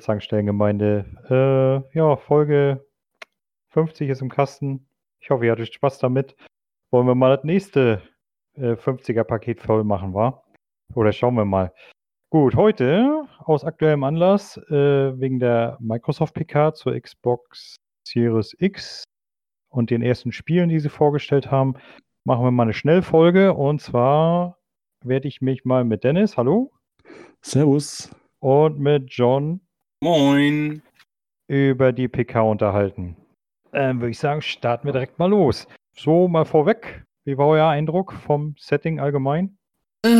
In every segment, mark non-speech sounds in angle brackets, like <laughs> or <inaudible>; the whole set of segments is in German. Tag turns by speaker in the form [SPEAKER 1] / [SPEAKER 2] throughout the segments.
[SPEAKER 1] Zankstellengemeinde. Äh, ja, Folge 50 ist im Kasten. Ich hoffe, ihr hattet Spaß damit. Wollen wir mal das nächste äh, 50er-Paket voll machen, wa? Oder schauen wir mal. Gut, heute aus aktuellem Anlass äh, wegen der Microsoft PK zur Xbox Series X und den ersten Spielen, die sie vorgestellt haben, machen wir mal eine Schnellfolge. Und zwar werde ich mich mal mit Dennis, hallo,
[SPEAKER 2] Servus.
[SPEAKER 1] und mit John
[SPEAKER 3] Moin.
[SPEAKER 1] über die PK unterhalten. Ähm, würde ich sagen, starten wir direkt mal los. So, mal vorweg. Wie war euer Eindruck vom Setting allgemein?
[SPEAKER 3] Ich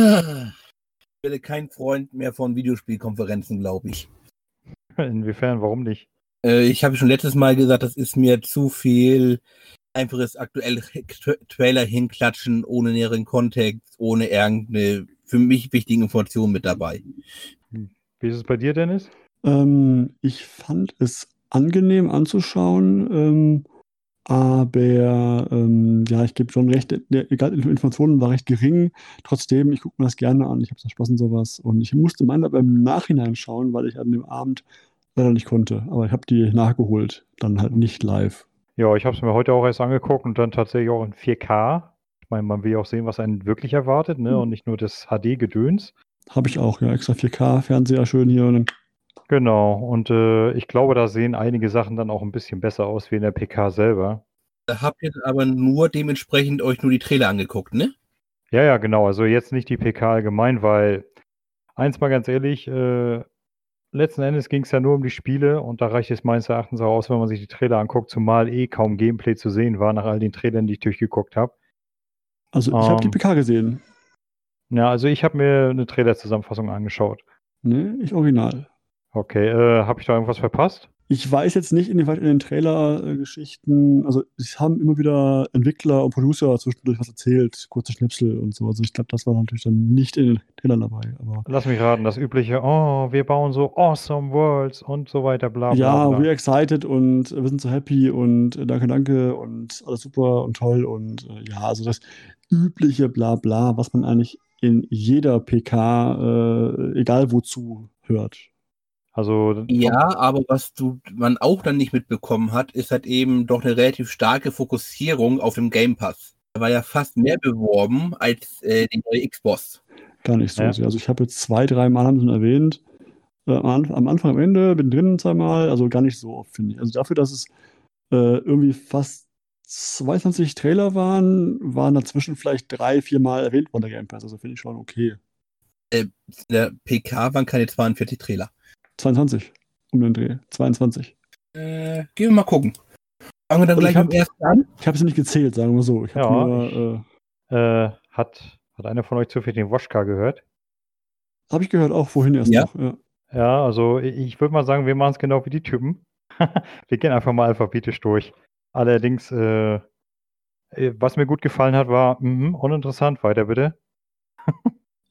[SPEAKER 3] werde kein Freund mehr von Videospielkonferenzen, glaube ich. <laughs>
[SPEAKER 1] Inwiefern, warum nicht?
[SPEAKER 3] Äh, ich habe schon letztes Mal gesagt, das ist mir zu viel einfaches aktuelles Tra- Trailer hinklatschen, ohne näheren Kontext, ohne irgendeine für mich wichtige Information mit dabei.
[SPEAKER 1] Wie ist es bei dir, Dennis?
[SPEAKER 2] Ähm, ich fand es angenehm anzuschauen, ähm, aber ähm, ja, ich gebe schon recht, der Informationen war recht gering. Trotzdem, ich gucke mir das gerne an, ich habe Spaß in sowas. Und ich musste meine aber im Nachhinein schauen, weil ich an dem Abend leider nicht konnte. Aber ich habe die nachgeholt, dann halt nicht live.
[SPEAKER 1] Ja, ich habe es mir heute auch erst angeguckt und dann tatsächlich auch in 4K. Ich meine, man will ja auch sehen, was einen wirklich erwartet, ne?
[SPEAKER 2] Hm.
[SPEAKER 1] Und nicht nur das HD-Gedöns.
[SPEAKER 2] Habe ich auch, ja, extra 4K-Fernseher schön hier. Und dann,
[SPEAKER 1] Genau. Und äh, ich glaube, da sehen einige Sachen dann auch ein bisschen besser aus wie in der PK selber.
[SPEAKER 3] Da habt ihr aber nur dementsprechend euch nur die Trailer angeguckt, ne?
[SPEAKER 1] Ja, ja, genau. Also jetzt nicht die PK allgemein, weil eins mal ganz ehrlich, äh, letzten Endes ging es ja nur um die Spiele und da reicht es meines Erachtens auch aus, wenn man sich die Trailer anguckt, zumal eh kaum Gameplay zu sehen war nach all den Trailern, die ich durchgeguckt habe.
[SPEAKER 2] also, ich habe die
[SPEAKER 1] Ähm.
[SPEAKER 2] PK gesehen.
[SPEAKER 1] Ja, also ich habe mir eine Trailer-Zusammenfassung angeschaut.
[SPEAKER 2] Ne, ich original.
[SPEAKER 1] Okay, äh, habe ich da irgendwas verpasst?
[SPEAKER 2] Ich weiß jetzt nicht, inwieweit in den Trailer-Geschichten, also es haben immer wieder Entwickler und Producer zwischendurch was erzählt, kurze Schnipsel und so. Also ich glaube, das war natürlich dann nicht in den Trailern dabei. Aber
[SPEAKER 1] Lass mich raten, das übliche, oh, wir bauen so awesome worlds und so weiter, bla bla
[SPEAKER 2] ja,
[SPEAKER 1] bla.
[SPEAKER 2] we're excited und wir sind so happy und äh, danke, danke und alles super und toll und äh, ja, also das übliche Blabla, was man eigentlich in jeder PK, äh, egal wozu, hört.
[SPEAKER 1] Also
[SPEAKER 3] Ja, aber was du, man auch dann nicht mitbekommen hat, ist halt eben doch eine relativ starke Fokussierung auf dem Game Pass. Da war ja fast mehr beworben als äh, die neue Xbox.
[SPEAKER 2] Gar nicht so
[SPEAKER 1] Ja.
[SPEAKER 2] sehr. Also ich habe jetzt zwei, drei Mal haben sie ihn erwähnt. Äh, am, Anf- am Anfang, am Ende, bin drin zweimal, also gar nicht so oft, finde ich. Also dafür, dass es äh, irgendwie fast 22 Trailer waren, waren dazwischen vielleicht drei, vier Mal erwähnt worden, der Game Pass. Also finde ich schon okay.
[SPEAKER 3] In der PK waren keine 42 Trailer.
[SPEAKER 2] 22 um den Dreh. 22.
[SPEAKER 3] Äh, gehen wir mal gucken. Fangen wir dann gleich
[SPEAKER 2] hab-
[SPEAKER 3] dem ersten an.
[SPEAKER 2] Ich habe es nicht gezählt, sagen wir so. Ich
[SPEAKER 1] Ja,
[SPEAKER 2] nur,
[SPEAKER 1] ich-
[SPEAKER 2] äh,
[SPEAKER 1] äh, hat, hat einer von euch zufällig den Woschka gehört?
[SPEAKER 2] habe ich gehört, auch vorhin erst
[SPEAKER 3] Ja.
[SPEAKER 2] noch. Ja.
[SPEAKER 1] Ja, also ich, ich würde mal sagen, wir machen es genau wie die Typen. <laughs> wir gehen einfach mal alphabetisch durch. Allerdings, äh, äh, was mir gut gefallen hat, war mhm, uninteressant. Weiter bitte.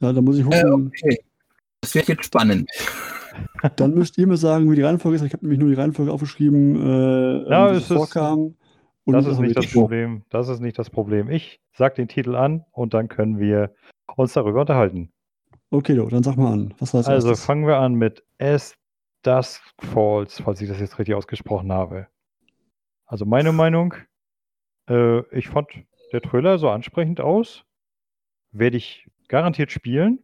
[SPEAKER 2] ja, da muss ich
[SPEAKER 3] Äh,
[SPEAKER 2] gucken.
[SPEAKER 3] okay. Das wird jetzt spannend.
[SPEAKER 2] Dann müsst ihr mir sagen, wie die Reihenfolge ist. Ich habe nämlich nur die Reihenfolge aufgeschrieben, äh,
[SPEAKER 1] Ja,
[SPEAKER 2] wie
[SPEAKER 1] es
[SPEAKER 2] es
[SPEAKER 1] ist-
[SPEAKER 2] vorkam. Und
[SPEAKER 1] Das ist nicht das. Problem. Das ist nicht das Problem. Ich sag den Titel an und dann können wir uns darüber unterhalten.
[SPEAKER 2] Okay, do, dann sag mal an. Was war das
[SPEAKER 1] Also
[SPEAKER 2] erstes?
[SPEAKER 1] fangen wir an mit As Dusk Falls, falls ich das jetzt richtig ausgesprochen habe. Also meine Meinung, äh, ich fand der Trailer so ansprechend aus. Werde ich garantiert spielen.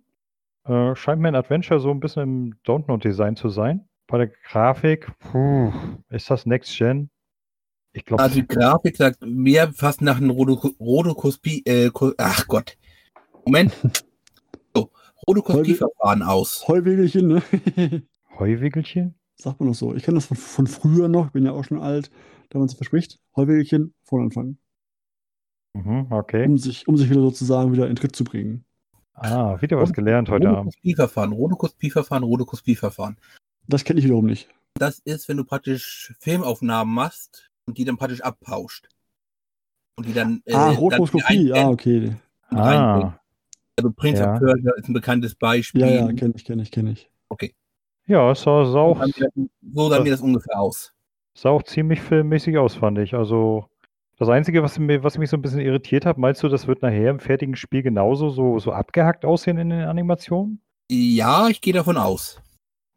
[SPEAKER 1] Äh, scheint mir ein Adventure so ein bisschen im Download-Design zu sein. Bei der Grafik, puh, ist das Next Gen? Ich glaube,
[SPEAKER 3] Also die Grafik sagt mehr fast nach einem Rodokospie, äh, ach Gott. Moment. <laughs> So, Rodokospie-Verfahren aus.
[SPEAKER 2] Heuwegelchen, ne? <laughs>
[SPEAKER 1] Heuwegelchen?
[SPEAKER 2] Sagt man noch so. Ich kenne das von, von früher noch, bin ja auch schon alt, da man sich verspricht. Heuwegelchen, vorne anfangen.
[SPEAKER 1] Mhm, okay.
[SPEAKER 2] Um sich, um sich wieder sozusagen wieder in Tritt zu bringen.
[SPEAKER 1] Ah, wieder was gelernt heute Abend.
[SPEAKER 3] Rodokospie-Verfahren, Rodokospie-Verfahren, Rodokospie-Verfahren.
[SPEAKER 2] Das kenne ich wiederum nicht.
[SPEAKER 3] Das ist, wenn du praktisch Filmaufnahmen machst und die dann praktisch abpauscht. Und die dann. äh,
[SPEAKER 2] ah,
[SPEAKER 3] dann
[SPEAKER 2] Rotoskopie, ja, okay.
[SPEAKER 1] Ah,
[SPEAKER 3] Also Prince
[SPEAKER 1] Ja.
[SPEAKER 3] ist ein bekanntes Beispiel.
[SPEAKER 2] Ja, ja, kenne ich, kenne ich, kenne ich.
[SPEAKER 1] ja, es sah, sah,
[SPEAKER 3] so
[SPEAKER 1] auch,
[SPEAKER 3] sah mir- so sah mir das ungefähr aus.
[SPEAKER 1] sah auch ziemlich filmmäßig aus, fand ich. Also, das Einzige, was, mir, was mich so ein bisschen irritiert hat, meinst du, das wird nachher im fertigen Spiel genauso so, so abgehackt aussehen in den Animationen?
[SPEAKER 3] Ja, ich gehe davon aus.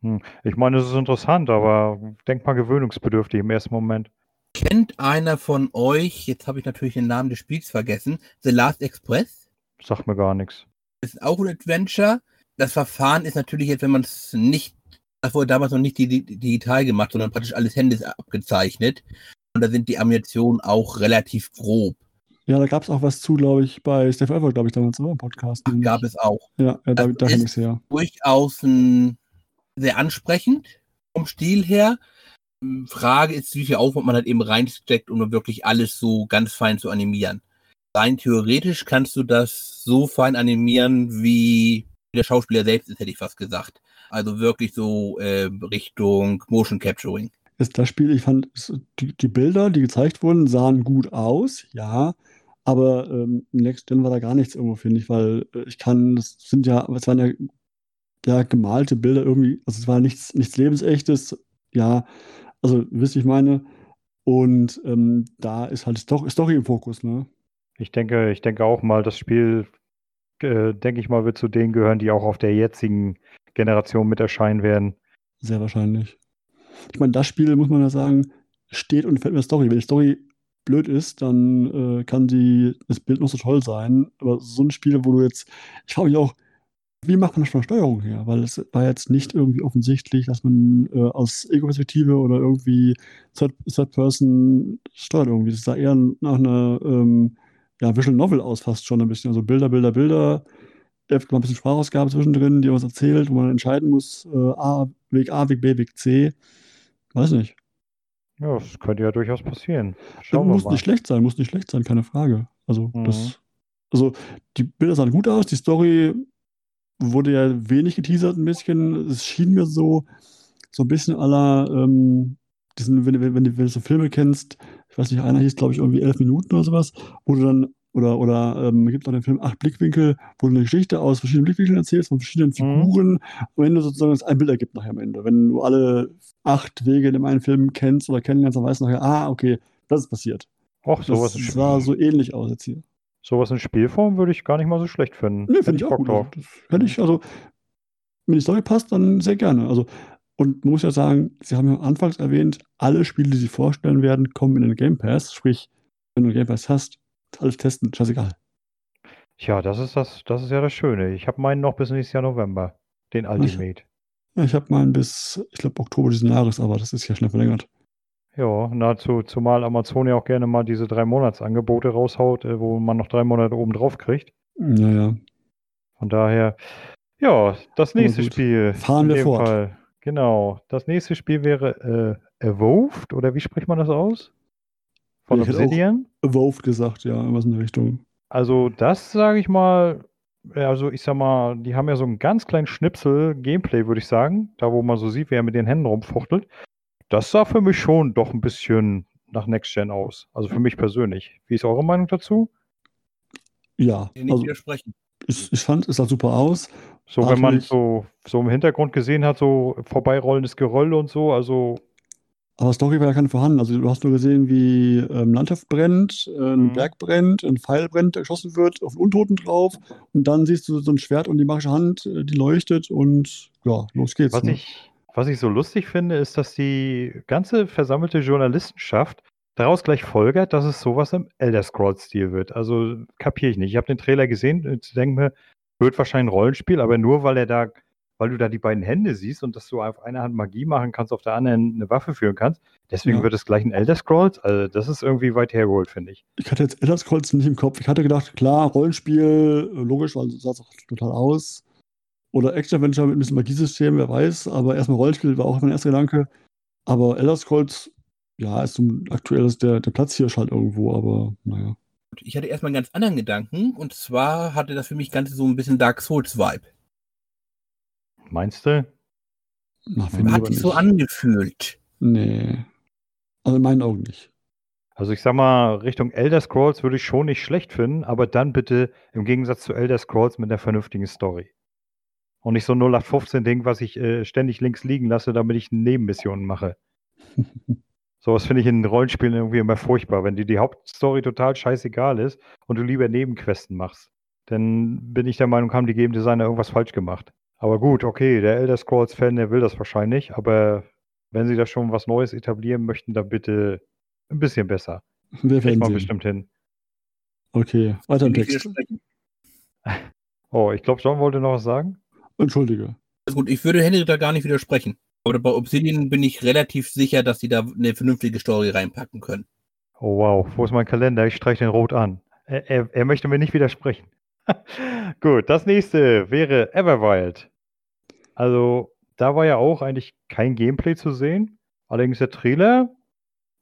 [SPEAKER 1] Hm. Ich meine, es ist interessant, aber denk mal gewöhnungsbedürftig im ersten Moment.
[SPEAKER 3] Kennt einer von euch, jetzt habe ich natürlich den Namen des Spiels vergessen, The Last Express?
[SPEAKER 1] Sagt mir gar nichts.
[SPEAKER 3] Ist auch ein Adventure. Das Verfahren ist natürlich jetzt, wenn man es nicht, das wurde damals noch nicht digital gemacht, sondern praktisch alles händisch abgezeichnet. Und da sind die Animationen auch relativ grob.
[SPEAKER 2] Ja, da gab es auch was zu, glaube ich, bei Steph Ever, glaube ich, damals im Podcast.
[SPEAKER 3] Ach, gab es auch.
[SPEAKER 2] Ja, ja da, da ich es ja.
[SPEAKER 3] Durchaus ein, sehr ansprechend vom Stil her. Frage ist, wie viel Aufwand man halt eben reinsteckt, um wirklich alles so ganz fein zu animieren. Rein theoretisch kannst du das so fein animieren, wie der Schauspieler selbst ist, hätte ich fast gesagt. Also wirklich so äh, Richtung Motion Capturing.
[SPEAKER 2] Ist das Spiel, ich fand, die, die, Bilder, die gezeigt wurden, sahen gut aus, ja. Aber ähm, Next Gen war da gar nichts irgendwo, finde ich, weil äh, ich kann, das sind ja, es waren ja, ja gemalte Bilder irgendwie, also es war nichts, nichts Lebensechtes, ja, also, wisst ihr, ich meine? Und ähm, da ist halt Story, Story im Fokus, ne?
[SPEAKER 1] Ich denke, ich denke auch mal, das Spiel, äh, denke ich mal, wird zu denen gehören, die auch auf der jetzigen Generation mit erscheinen werden.
[SPEAKER 2] Sehr wahrscheinlich. Ich meine, das Spiel, muss man ja sagen, steht und fällt mit der Story. Wenn die Story blöd ist, dann äh, kann die, das Bild noch so toll sein. Aber so ein Spiel, wo du jetzt, ich frage mich auch, wie macht man das von der Steuerung her? Weil es war jetzt nicht irgendwie offensichtlich, dass man äh, aus Ego-Perspektive oder irgendwie Third, Third, Person steuert irgendwie. Das sah eher nach einer ähm, ja, Visual Novel aus, fast schon ein bisschen. Also Bilder, Bilder, Bilder. Es gibt mal ein bisschen Sprachausgabe zwischendrin, die was erzählt, wo man entscheiden muss, äh, A, Weg A, Weg B, Weg C. Weiß nicht.
[SPEAKER 1] Ja, das könnte ja durchaus passieren.
[SPEAKER 2] Schauen muss nicht schlecht sein, muss nicht schlecht sein, keine Frage. Also, mhm. das, also die Bilder sahen gut aus, die Story wurde ja wenig geteasert, ein bisschen. Es schien mir so, so ein bisschen aller, ähm, diesen, wenn, wenn, wenn, du so Filme kennst, ich weiß nicht, einer hieß, glaube ich, irgendwie elf Minuten oder sowas, wo du dann, oder, oder ähm, gibt auch den Film Acht Blickwinkel, wo du eine Geschichte aus verschiedenen Blickwinkeln erzählst, von verschiedenen mhm. Figuren, mhm. und wenn du sozusagen das ein Bild ergibt nachher am Ende. Wenn du alle acht Wege in einem Film kennst oder kennenlernst, dann weißt du nachher, ah, okay, das ist passiert.
[SPEAKER 1] Och, sowas
[SPEAKER 2] das sah so ähnlich aus jetzt hier.
[SPEAKER 1] Sowas in Spielform würde ich gar nicht mal so schlecht finden.
[SPEAKER 2] Nee, finde ich auch gut. Drauf. Das hätte ich, also, wenn die Story passt, dann sehr gerne. Also, und man muss ja sagen, Sie haben ja anfangs erwähnt, alle Spiele, die Sie vorstellen werden, kommen in den Game Pass. Sprich, wenn du einen Game Pass hast, alles testen, scheißegal.
[SPEAKER 1] Ja, das ist das, das ist ja das Schöne. Ich habe meinen noch bis nächstes Jahr November, den Ultimate.
[SPEAKER 2] Ja, ich habe meinen bis, ich glaube, Oktober diesen Jahres, aber das ist ja schnell verlängert.
[SPEAKER 1] Ja, nahezu, zumal Amazon ja auch gerne mal diese drei Monatsangebote raushaut, äh, wo man noch drei Monate oben drauf kriegt.
[SPEAKER 2] Naja.
[SPEAKER 1] Von daher, ja, das nächste Spiel.
[SPEAKER 2] Fahren wir fort.
[SPEAKER 1] Fall. Genau. Das nächste Spiel wäre äh, Evolved, oder wie spricht man das aus?
[SPEAKER 2] Von ich Obsidian? Evolved gesagt, ja, irgendwas in der Richtung.
[SPEAKER 1] Also, das sage ich mal, also ich sag mal, die haben ja so einen ganz kleinen Schnipsel Gameplay, würde ich sagen. Da, wo man so sieht, wie er mit den Händen rumfuchtelt das sah für mich schon doch ein bisschen nach Next Gen aus. Also für mich persönlich. Wie ist eure Meinung dazu?
[SPEAKER 2] Ja,
[SPEAKER 3] also.
[SPEAKER 2] Ich, ich fand, es sah super aus.
[SPEAKER 1] So, wenn man so, so im Hintergrund gesehen hat, so vorbeirollendes Geröll und so, also.
[SPEAKER 2] Aber Story war ja keine vorhanden. Also du hast nur gesehen, wie ähm, Landschaft brennt, äh, ein mhm. Berg brennt, ein Pfeil brennt, der geschossen wird, auf einen Untoten drauf. Und dann siehst du so ein Schwert und die magische Hand, äh, die leuchtet und ja, los geht's.
[SPEAKER 1] Was ne? ich was ich so lustig finde, ist, dass die ganze versammelte Journalistenschaft daraus gleich folgert, dass es sowas im Elder Scrolls-Stil wird. Also kapiere ich nicht. Ich habe den Trailer gesehen und denke mir, wird wahrscheinlich ein Rollenspiel, aber nur weil er da, weil du da die beiden Hände siehst und dass du auf einer Hand Magie machen kannst, auf der anderen eine Waffe führen kannst. Deswegen ja. wird es gleich ein Elder Scrolls. Also das ist irgendwie weit hergeholt, finde ich.
[SPEAKER 2] Ich hatte jetzt Elder Scrolls nicht im Kopf. Ich hatte gedacht, klar, Rollenspiel, logisch, weil es sah auch total aus. Oder Action-Adventure mit ein bisschen Magiesystem, wer weiß. Aber erstmal Rollenspiel war auch mein erster Gedanke. Aber Elder Scrolls, ja, ist so aktuell ist der, der Platz hier halt irgendwo, aber naja.
[SPEAKER 3] Ich hatte erstmal einen ganz anderen Gedanken. Und zwar hatte das für mich ganz so ein bisschen Dark Souls-Vibe.
[SPEAKER 1] Meinst du?
[SPEAKER 3] Na, Hat sich so angefühlt.
[SPEAKER 2] Nee. Also in meinen Augen nicht.
[SPEAKER 1] Also ich sag mal, Richtung Elder Scrolls würde ich schon nicht schlecht finden, aber dann bitte im Gegensatz zu Elder Scrolls mit einer vernünftigen Story. Und nicht so ein 0815-Ding, was ich äh, ständig links liegen lasse, damit ich Nebenmissionen mache. <laughs> so was finde ich in Rollenspielen irgendwie immer furchtbar, wenn dir die Hauptstory total scheißegal ist und du lieber Nebenquesten machst. Dann bin ich der Meinung, haben die Game Designer irgendwas falsch gemacht. Aber gut, okay, der Elder Scrolls-Fan, der will das wahrscheinlich, aber wenn sie da schon was Neues etablieren möchten, dann bitte ein bisschen besser.
[SPEAKER 2] Wir werden sehen.
[SPEAKER 1] bestimmt hin.
[SPEAKER 2] Okay, weiter im Text. <laughs>
[SPEAKER 1] Oh, ich glaube, John wollte noch was sagen.
[SPEAKER 2] Entschuldige.
[SPEAKER 3] Also gut, ich würde Henry da gar nicht widersprechen. Aber bei Obsidian bin ich relativ sicher, dass sie da eine vernünftige Story reinpacken können.
[SPEAKER 1] Oh wow, wo ist mein Kalender? Ich streiche den rot an. Er, er, er möchte mir nicht widersprechen. <laughs> Gut, das nächste wäre Everwild. Also, da war ja auch eigentlich kein Gameplay zu sehen. Allerdings der Trailer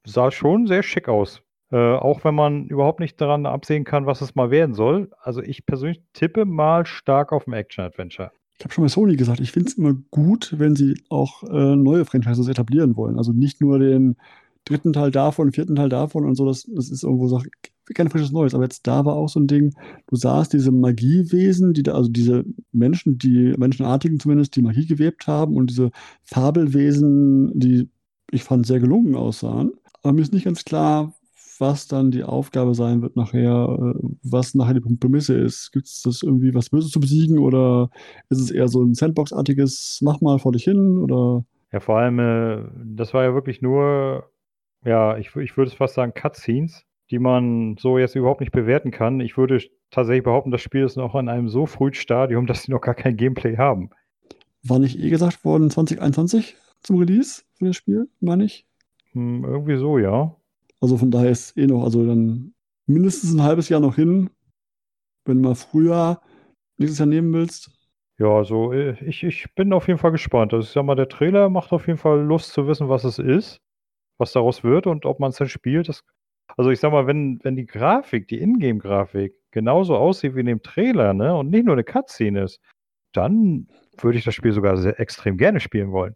[SPEAKER 1] sah schon sehr schick aus. Äh, auch wenn man überhaupt nicht daran absehen kann, was es mal werden soll. Also ich persönlich tippe mal stark auf ein Action-Adventure.
[SPEAKER 2] Ich habe schon bei Sony gesagt, ich finde es immer gut, wenn sie auch äh, neue Franchises etablieren wollen. Also nicht nur den dritten Teil davon, vierten Teil davon und so. Das, das ist irgendwo so kein frisches Neues. Aber jetzt da war auch so ein Ding, du sahst diese Magiewesen, die da, also diese Menschen, die Menschenartigen zumindest, die Magie gewebt haben und diese Fabelwesen, die ich fand sehr gelungen aussahen. Aber mir ist nicht ganz klar, was dann die Aufgabe sein wird nachher, äh, was nachher die Prämisse ist. Gibt es das irgendwie was Böses zu besiegen oder ist es eher so ein Sandbox-artiges Mach mal vor dich hin oder
[SPEAKER 1] Ja, vor allem, äh, das war ja wirklich nur, ja, ich, ich würde es fast sagen, Cutscenes, die man so jetzt überhaupt nicht bewerten kann. Ich würde tatsächlich behaupten, das Spiel ist noch in einem so frühen Stadium, <laughs> dass sie noch gar kein Gameplay haben.
[SPEAKER 2] war nicht eh gesagt worden 2021 zum Release für das Spiel, meine ich?
[SPEAKER 1] Hm, irgendwie so, ja.
[SPEAKER 2] Also von daher ist eh noch, also dann mindestens ein halbes Jahr noch hin, wenn du mal früher nächstes Jahr nehmen willst.
[SPEAKER 1] Ja, also äh, ich, ich bin auf jeden Fall gespannt. Also ich sag mal, der Trailer macht auf jeden Fall Lust zu wissen, was es ist, was daraus wird und ob man es dann spielt. Das, also ich sag mal, wenn, wenn die Grafik, die Ingame-Grafik genauso aussieht wie in dem Trailer, ne, und nicht nur eine Cutscene ist, dann würde ich das Spiel sogar sehr extrem gerne spielen wollen.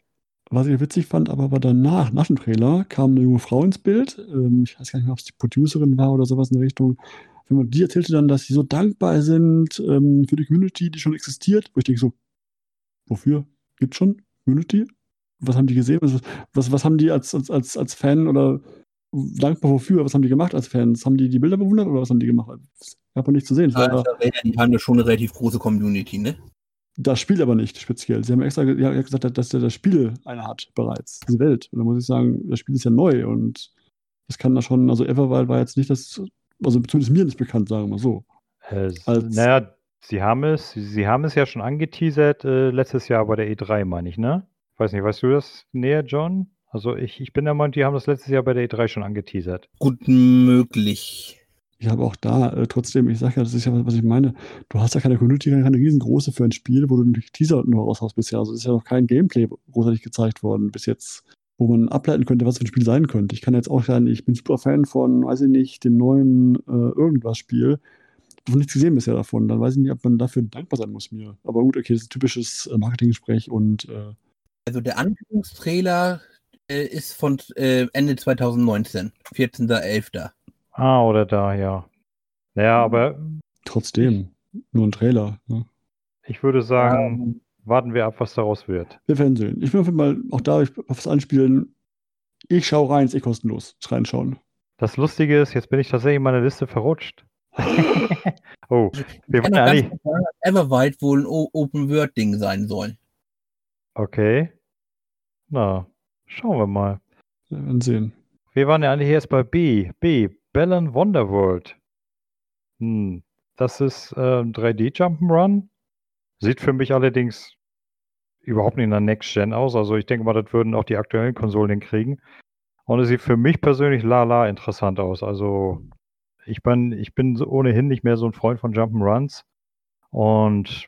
[SPEAKER 2] Was ich witzig fand, aber war danach, nach dem Trailer, kam eine junge Frau ins Bild. Ähm, ich weiß gar nicht mehr, ob es die Producerin war oder sowas in der Richtung. Man, die erzählte dann, dass sie so dankbar sind ähm, für die Community, die schon existiert. Wo ich denke so, wofür? Gibt schon Community? Was haben die gesehen? Was, was, was haben die als, als, als Fan oder dankbar wofür? Was haben die gemacht als Fans? Haben die die Bilder bewundert oder was haben die gemacht? Ich habe nicht zu sehen.
[SPEAKER 3] Also, die haben ja schon eine relativ große Community, ne?
[SPEAKER 2] das Spiel aber nicht speziell. Sie haben extra ge- ja, gesagt, dass der das Spiel eine hat bereits, diese Welt. Und da muss ich sagen, das Spiel ist ja neu und das kann da schon, also Everwild war jetzt nicht das, also zumindest mir nicht bekannt, sagen wir mal so.
[SPEAKER 1] Äh, naja, sie haben es, sie haben es ja schon angeteasert äh, letztes Jahr bei der E3, meine ich, ne? Ich weiß nicht, weißt du das näher, John? Also ich, ich bin der Meinung, die haben das letztes Jahr bei der E3 schon angeteasert.
[SPEAKER 3] Gut möglich.
[SPEAKER 2] Ich habe auch da äh, trotzdem, ich sage ja, das ist ja, was ich meine, du hast ja keine Community, keine riesengroße für ein Spiel, wo du den Teaser nur raushaust bisher. Also es ist ja noch kein Gameplay großartig gezeigt worden bis jetzt, wo man ableiten könnte, was für ein Spiel sein könnte. Ich kann jetzt auch sagen, ich bin super Fan von, weiß ich nicht, dem neuen äh, Irgendwas-Spiel. Ich habe nichts gesehen bisher davon. Dann weiß ich nicht, ob man dafür dankbar sein muss mir. Aber gut, okay, das ist ein typisches äh, Marketinggespräch und äh,
[SPEAKER 3] Also der Ankündigungstrailer äh, ist von äh, Ende 2019, 14.11.
[SPEAKER 1] Ah, oder da, ja. Naja, aber
[SPEAKER 2] trotzdem nur ein Trailer. Ne?
[SPEAKER 1] ich würde sagen, warten wir ab, was daraus wird.
[SPEAKER 2] Wir werden sehen. Ich will auf jeden Fall auch da ich, aufs Anspielen. Ich schaue rein, ist eh kostenlos. Reinschauen.
[SPEAKER 1] Das Lustige ist, jetzt bin ich tatsächlich in meiner Liste verrutscht. <laughs> <laughs> oh, wir
[SPEAKER 3] kann
[SPEAKER 1] waren ja
[SPEAKER 3] dass Everwild wohl ein Open-World-Ding sein soll.
[SPEAKER 1] Okay. Na, schauen wir mal.
[SPEAKER 2] Wir werden sehen.
[SPEAKER 1] Wir waren ja eigentlich erst bei B. B. Bellon Wonderworld. Hm, das ist äh, ein 3D-Jump'n'Run. Sieht für mich allerdings überhaupt nicht in der Next Gen aus. Also ich denke mal, das würden auch die aktuellen Konsolen hinkriegen. Und es sieht für mich persönlich lala interessant aus. Also ich bin, ich bin ohnehin nicht mehr so ein Freund von Jump'n'Runs. Und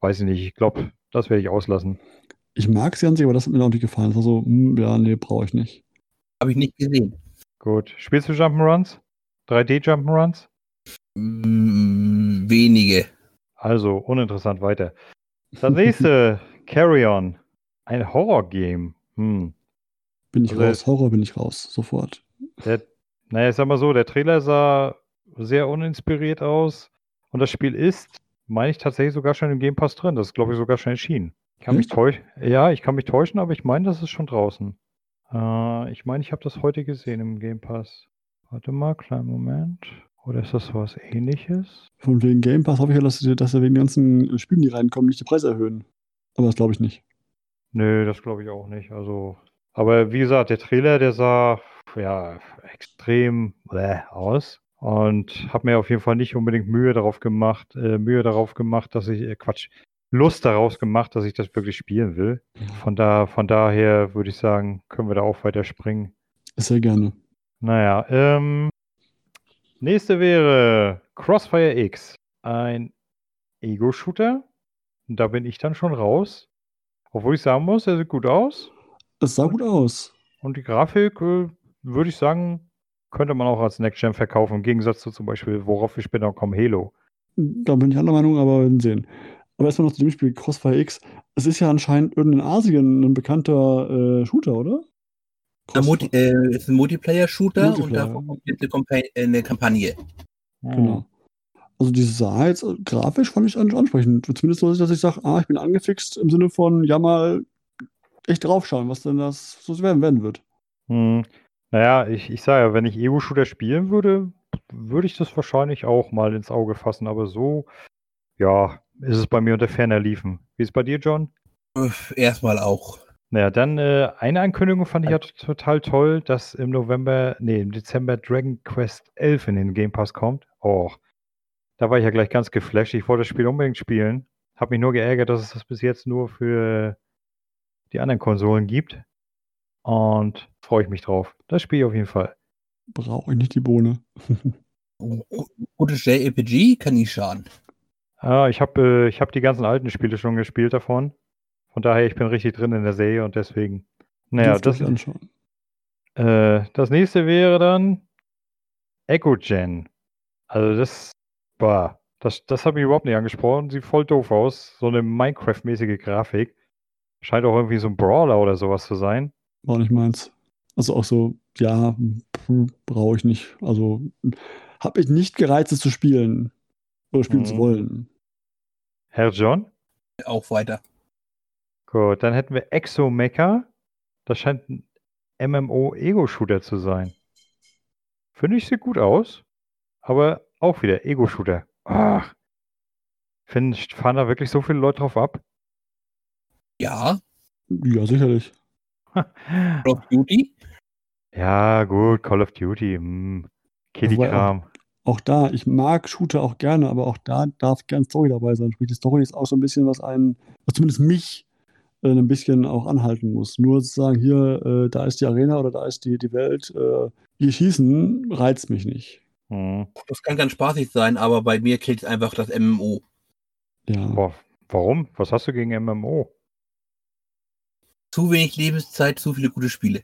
[SPEAKER 1] weiß ich nicht, ich glaube, das werde ich auslassen.
[SPEAKER 2] Ich mag sie an sich, aber das hat mir auch nicht gefallen. Das war so, hm, ja, nee, brauche ich nicht.
[SPEAKER 3] Habe ich nicht gesehen.
[SPEAKER 1] Gut. Spielst du Jump'n'Runs? 3D-Jump'n'Runs?
[SPEAKER 3] Mm, wenige.
[SPEAKER 1] Also, uninteressant weiter. Das nächste, <laughs> Carry On. Ein Horror-Game. Hm.
[SPEAKER 2] Bin ich
[SPEAKER 1] Also-
[SPEAKER 2] raus. Horror bin ich raus. Sofort.
[SPEAKER 1] Der, naja, ich sag mal so, der Trailer sah sehr uninspiriert aus. Und das Spiel ist, meine ich, tatsächlich sogar schon im Game Pass drin. Das ist, glaube ich, sogar schon erschienen. Ich kann mich
[SPEAKER 2] Echt?
[SPEAKER 1] täuschen. Ja, ich kann mich täuschen, aber ich meine, das ist schon draußen. Äh, ich meine, ich habe das heute gesehen im Game Pass. Warte mal, kleinen Moment. Oder ist das was ähnliches?
[SPEAKER 2] Von wegen Game Pass hoffe ich ja, dass sie, dass sie wegen den ganzen Spielen, die reinkommen, nicht die Preise erhöhen. Aber das glaube ich nicht.
[SPEAKER 1] Nö, das glaube ich auch nicht. Also, aber wie gesagt, der Trailer, der sah ja extrem bläh aus und habe mir auf jeden Fall nicht unbedingt Mühe darauf gemacht, äh, Mühe darauf gemacht, dass ich äh, Quatsch, Lust daraus gemacht, dass ich das wirklich spielen will. Von da, von daher würde ich sagen, können wir da auch weiter springen.
[SPEAKER 2] Sehr gerne.
[SPEAKER 1] Naja, ähm, nächste wäre Crossfire X, ein Ego-Shooter. Da bin ich dann schon raus. Obwohl ich sagen muss, er sieht gut aus.
[SPEAKER 2] Es sah gut aus.
[SPEAKER 1] Und die Grafik, äh, würde ich sagen, könnte man auch als Next Gen verkaufen, im Gegensatz zu zum Beispiel, worauf wir später kommen, Halo.
[SPEAKER 2] Da bin ich anderer Meinung, aber wir werden sehen. Aber erstmal noch zu dem Spiel Crossfire X. Es ist ja anscheinend in Asien ein bekannter äh, Shooter, oder?
[SPEAKER 3] Ein Multi äh, ist ein Multiplayer-Shooter und
[SPEAKER 2] Multiplayer.
[SPEAKER 3] davon kommt jetzt eine, äh, eine Kampagne.
[SPEAKER 2] Genau. Also die sah jetzt äh, grafisch fand ich an- ansprechend. Zumindest so, dass ich sage, ah, ich bin angefixt im Sinne von, ja mal echt draufschauen, was denn das so werden, werden wird.
[SPEAKER 1] Hm. Naja, ich, ich sage ja, wenn ich Ego-Shooter spielen würde, würde ich das wahrscheinlich auch mal ins Auge fassen. Aber so, ja, ist es bei mir unter ferner Liefen. Wie ist es bei dir, John?
[SPEAKER 3] Erstmal auch.
[SPEAKER 1] Naja, dann äh, eine Ankündigung fand ich ja total toll, dass im November, nee, im Dezember Dragon Quest 11 in den Game Pass kommt. Oh, da war ich ja gleich ganz geflasht. Ich wollte das Spiel unbedingt spielen. Hab mich nur geärgert, dass es das bis jetzt nur für die anderen Konsolen gibt. Und freue ich mich drauf. Das Spiel auf jeden Fall.
[SPEAKER 2] Brauche ich nicht die Bohne. <laughs>
[SPEAKER 3] Gutes JRPG kann nie schaden.
[SPEAKER 1] Ah, ich habe äh, ich hab die ganzen alten Spiele schon gespielt davon. Von daher, ich bin richtig drin in der Serie und deswegen. Naja, das,
[SPEAKER 2] anschauen.
[SPEAKER 1] Äh, das nächste wäre dann EchoGen. Also das war, das, das hat mich überhaupt nicht angesprochen. Sieht voll doof aus. So eine Minecraft-mäßige Grafik. Scheint auch irgendwie so ein Brawler oder sowas zu sein.
[SPEAKER 2] War nicht meins. Also auch so, ja, brauche ich nicht. Also habe ich nicht gereizt, es zu spielen. Oder spielen zu
[SPEAKER 1] Mhm.
[SPEAKER 2] wollen.
[SPEAKER 1] Herr John?
[SPEAKER 3] Auch weiter.
[SPEAKER 1] Gut, dann hätten wir Exomecha. Das scheint ein MMO-Ego-Shooter zu sein. Finde ich, sieht gut aus. Aber auch wieder Ego-Shooter. Ach. Finden, fahren da wirklich so viele Leute drauf ab?
[SPEAKER 3] Ja,
[SPEAKER 2] Ja, sicherlich. <laughs>
[SPEAKER 3] Call of Duty.
[SPEAKER 1] Ja, gut, Call of Duty. Hm. Kitty-Kram.
[SPEAKER 2] Auch da, ich mag Shooter auch gerne, aber auch da darf gern Story dabei sein. Sprich, die Story ist auch so ein bisschen, was einen, was zumindest mich äh, ein bisschen auch anhalten muss. Nur zu sagen, hier, äh, da ist die Arena oder da ist die, die Welt, äh, hier schießen, reizt mich nicht.
[SPEAKER 1] Hm.
[SPEAKER 3] Das kann ganz spaßig sein, aber bei mir killt einfach das MMO.
[SPEAKER 2] Ja.
[SPEAKER 1] Boah, warum? Was hast du gegen MMO?
[SPEAKER 3] Zu wenig Lebenszeit, zu viele gute Spiele.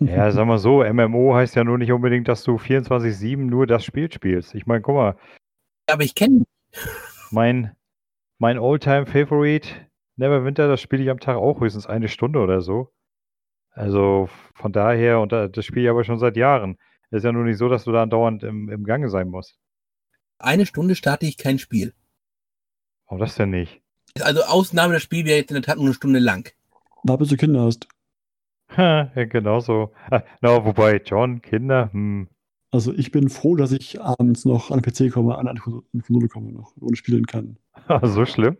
[SPEAKER 1] Ja, <laughs> sag mal so, MMO heißt ja nur nicht unbedingt, dass du 24-7 nur das Spiel spielst. Ich meine, guck mal,
[SPEAKER 3] Aber ich kenne
[SPEAKER 1] mein, mein All-Time-Favorite Neverwinter, das spiele ich am Tag auch höchstens eine Stunde oder so. Also von daher, und da- das spiele ich aber schon seit Jahren. Ist ja nur nicht so, dass du da andauernd im, im Gange sein musst.
[SPEAKER 3] eine Stunde starte ich kein Spiel.
[SPEAKER 1] Warum das denn nicht?
[SPEAKER 3] Also Ausnahme, das Spiel wäre jetzt in der Tat nur eine Stunde lang.
[SPEAKER 2] War bis du Kinder hast.
[SPEAKER 1] Ja, <laughs> genau so. Ah, Na, wobei, John, Kinder, hm.
[SPEAKER 2] Also ich bin froh, dass ich abends noch an den PC komme, an eine Konsole komme noch und spielen kann. <laughs>
[SPEAKER 1] so schlimm.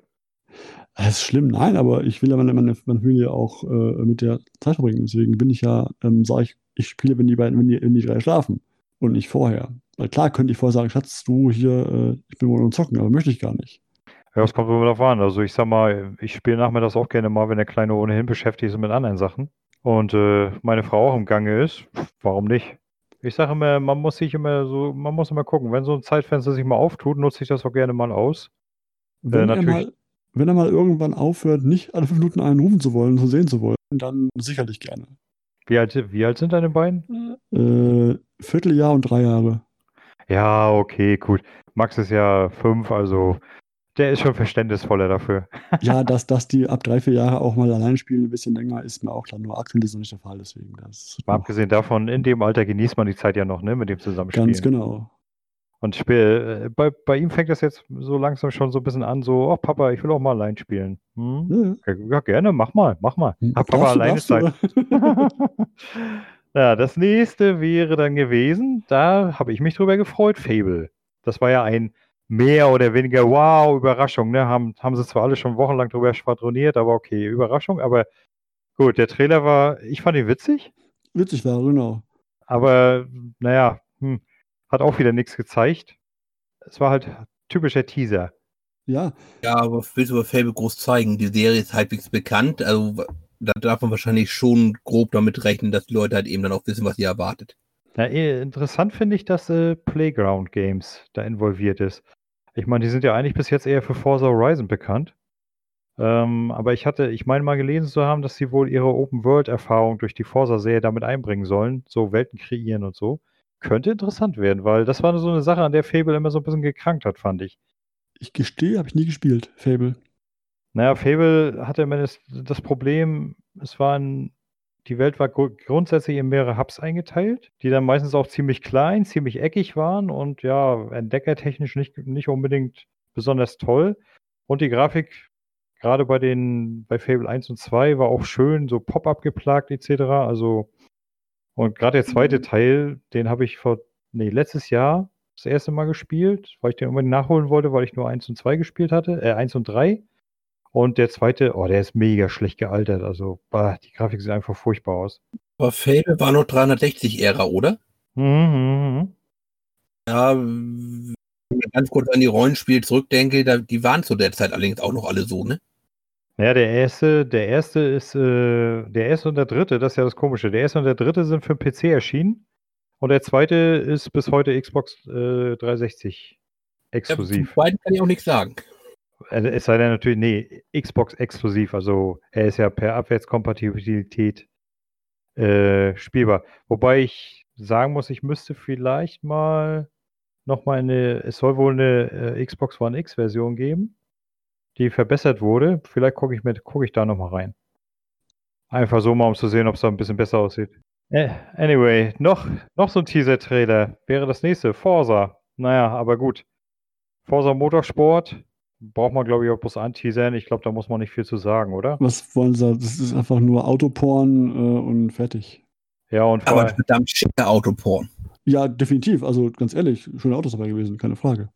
[SPEAKER 2] Das ist schlimm, nein, aber ich will ja meine, meine, meine Familie auch äh, mit der Zeit verbringen. Deswegen bin ich ja, ähm, sage ich, ich spiele, wenn die beiden, wenn die, wenn die drei schlafen und nicht vorher. Weil klar könnte ich vorher sagen, Schatz, du hier, äh, ich bin wohl am Zocken, aber möchte ich gar nicht.
[SPEAKER 1] Ja, es kommt immer darauf an. Also ich sag mal, ich spiele nachmittags auch gerne mal, wenn der Kleine ohnehin beschäftigt ist mit anderen Sachen. Und äh, meine Frau auch im Gange ist, warum nicht? Ich sage immer, man muss sich immer so, man muss immer gucken. Wenn so ein Zeitfenster sich mal auftut, nutze ich das auch gerne mal aus.
[SPEAKER 2] Wenn, er
[SPEAKER 1] natürlich.
[SPEAKER 2] mal, wenn er mal irgendwann aufhört, nicht alle fünf Minuten einen rufen zu wollen, zu sehen zu wollen, dann sicherlich gerne.
[SPEAKER 1] Wie alt, wie alt sind deine beiden?
[SPEAKER 2] Äh, Vierteljahr und drei Jahre.
[SPEAKER 1] Ja, okay, gut. Max ist ja fünf, also der ist schon verständnisvoller dafür. <laughs>
[SPEAKER 2] Ja, dass, dass die ab drei, vier Jahre auch mal allein spielen, ein bisschen länger, ist mir auch klar. Nur aktuell ist noch nicht der Fall, deswegen. Das
[SPEAKER 1] Mal abgesehen davon, in dem Alter genießt man die Zeit ja noch, ne, mit dem Zusammenspielen.
[SPEAKER 2] ganz genau.
[SPEAKER 1] Und spiel, äh, bei, bei ihm fängt das jetzt so langsam schon so ein bisschen an, so, oh Papa, ich will auch mal allein spielen. Hm?
[SPEAKER 2] Ja,
[SPEAKER 1] Ja, gerne, mach mal, mach mal.
[SPEAKER 2] ja.
[SPEAKER 1] Hab Papa alleine? Zeit. <laughs> ja, das nächste wäre dann gewesen, da habe ich mich drüber gefreut, Fable. Das war ja ein mehr oder weniger, wow, Überraschung, ne? Haben, haben sie zwar alle schon wochenlang drüber schwadroniert, aber okay, Überraschung. Aber gut, der Trailer war, ich fand ihn witzig,
[SPEAKER 2] Witzig war, genau.
[SPEAKER 1] aber naja, hm, hat auch wieder nichts gezeigt. Es war halt typischer Teaser.
[SPEAKER 2] Ja,
[SPEAKER 3] Ja, aber willst du über Fable groß zeigen? Die Serie ist halbwegs bekannt, also da darf man wahrscheinlich schon grob damit rechnen, dass die Leute halt eben dann auch wissen, was sie erwartet.
[SPEAKER 1] Ja, eh, interessant finde ich, dass äh, Playground Games da involviert ist. Ich meine, die sind ja eigentlich bis jetzt eher für Forza Horizon bekannt. Ähm, aber ich hatte, ich meine mal gelesen zu haben, dass sie wohl ihre Open-World-Erfahrung durch die Forza-Serie damit einbringen sollen, so Welten kreieren und so. Könnte interessant werden, weil das war so eine Sache, an der Fable immer so ein bisschen gekrankt hat, fand ich.
[SPEAKER 2] ich gestehe, habe ich nie gespielt, Fable.
[SPEAKER 1] Naja, Fable hatte immer das, das Problem, es waren, die Welt war gru- grundsätzlich in mehrere Hubs eingeteilt, die dann meistens auch ziemlich klein, ziemlich eckig waren und ja, entdeckertechnisch nicht, nicht unbedingt besonders toll. Und die Grafik, gerade bei den, bei Fable 1 und 2, war auch schön, so Pop-up geplagt etc. Also, und gerade der zweite Teil, den habe ich vor, nee, letztes Jahr das erste Mal gespielt, weil ich den unbedingt nachholen wollte, weil ich nur 1 und 2 gespielt hatte, äh, 1 und 3. Und der zweite, oh, der ist mega schlecht gealtert. Also, bah, die Grafik sieht einfach furchtbar aus.
[SPEAKER 3] Aber Fable war noch 360-Ära, oder?
[SPEAKER 1] Mhm, mhm, mhm.
[SPEAKER 3] Ja, wenn ich ganz kurz an die Rollenspiele zurückdenke, da, die waren zu der Zeit allerdings auch noch alle so, ne?
[SPEAKER 1] Ja, der erste, der erste ist, äh, der erste und der dritte, das ist ja das Komische. Der erste und der dritte sind für den PC erschienen. Und der zweite ist bis heute Xbox äh, 360
[SPEAKER 3] Ja, zum
[SPEAKER 1] exklusiv.
[SPEAKER 3] zweiten kann ich auch nichts sagen.
[SPEAKER 1] Also, es sei denn natürlich, nee, Xbox exklusiv. Also er ist ja per Abwärtskompatibilität äh, spielbar. Wobei ich sagen muss, ich müsste vielleicht mal nochmal eine, es soll wohl eine äh, Xbox One X Version geben, die verbessert wurde. Vielleicht gucke ich, gucke ich da nochmal rein. Einfach so mal, um zu sehen, ob es da ein bisschen besser aussieht. Äh, anyway, noch, noch so ein Teaser-Trailer wäre das nächste. Forza. Naja, aber gut. Forza Motorsport braucht man, glaube ich, auch bloß anteasern. Ich glaube, da muss man nicht viel zu sagen, oder?
[SPEAKER 2] Was wollen sie? Das ist einfach nur Autoporn äh, und fertig.
[SPEAKER 1] Ja, und
[SPEAKER 3] Aber verdammt schicker Autoporn.
[SPEAKER 2] Ja, definitiv. Also ganz ehrlich, schöne Autos dabei gewesen, keine Frage.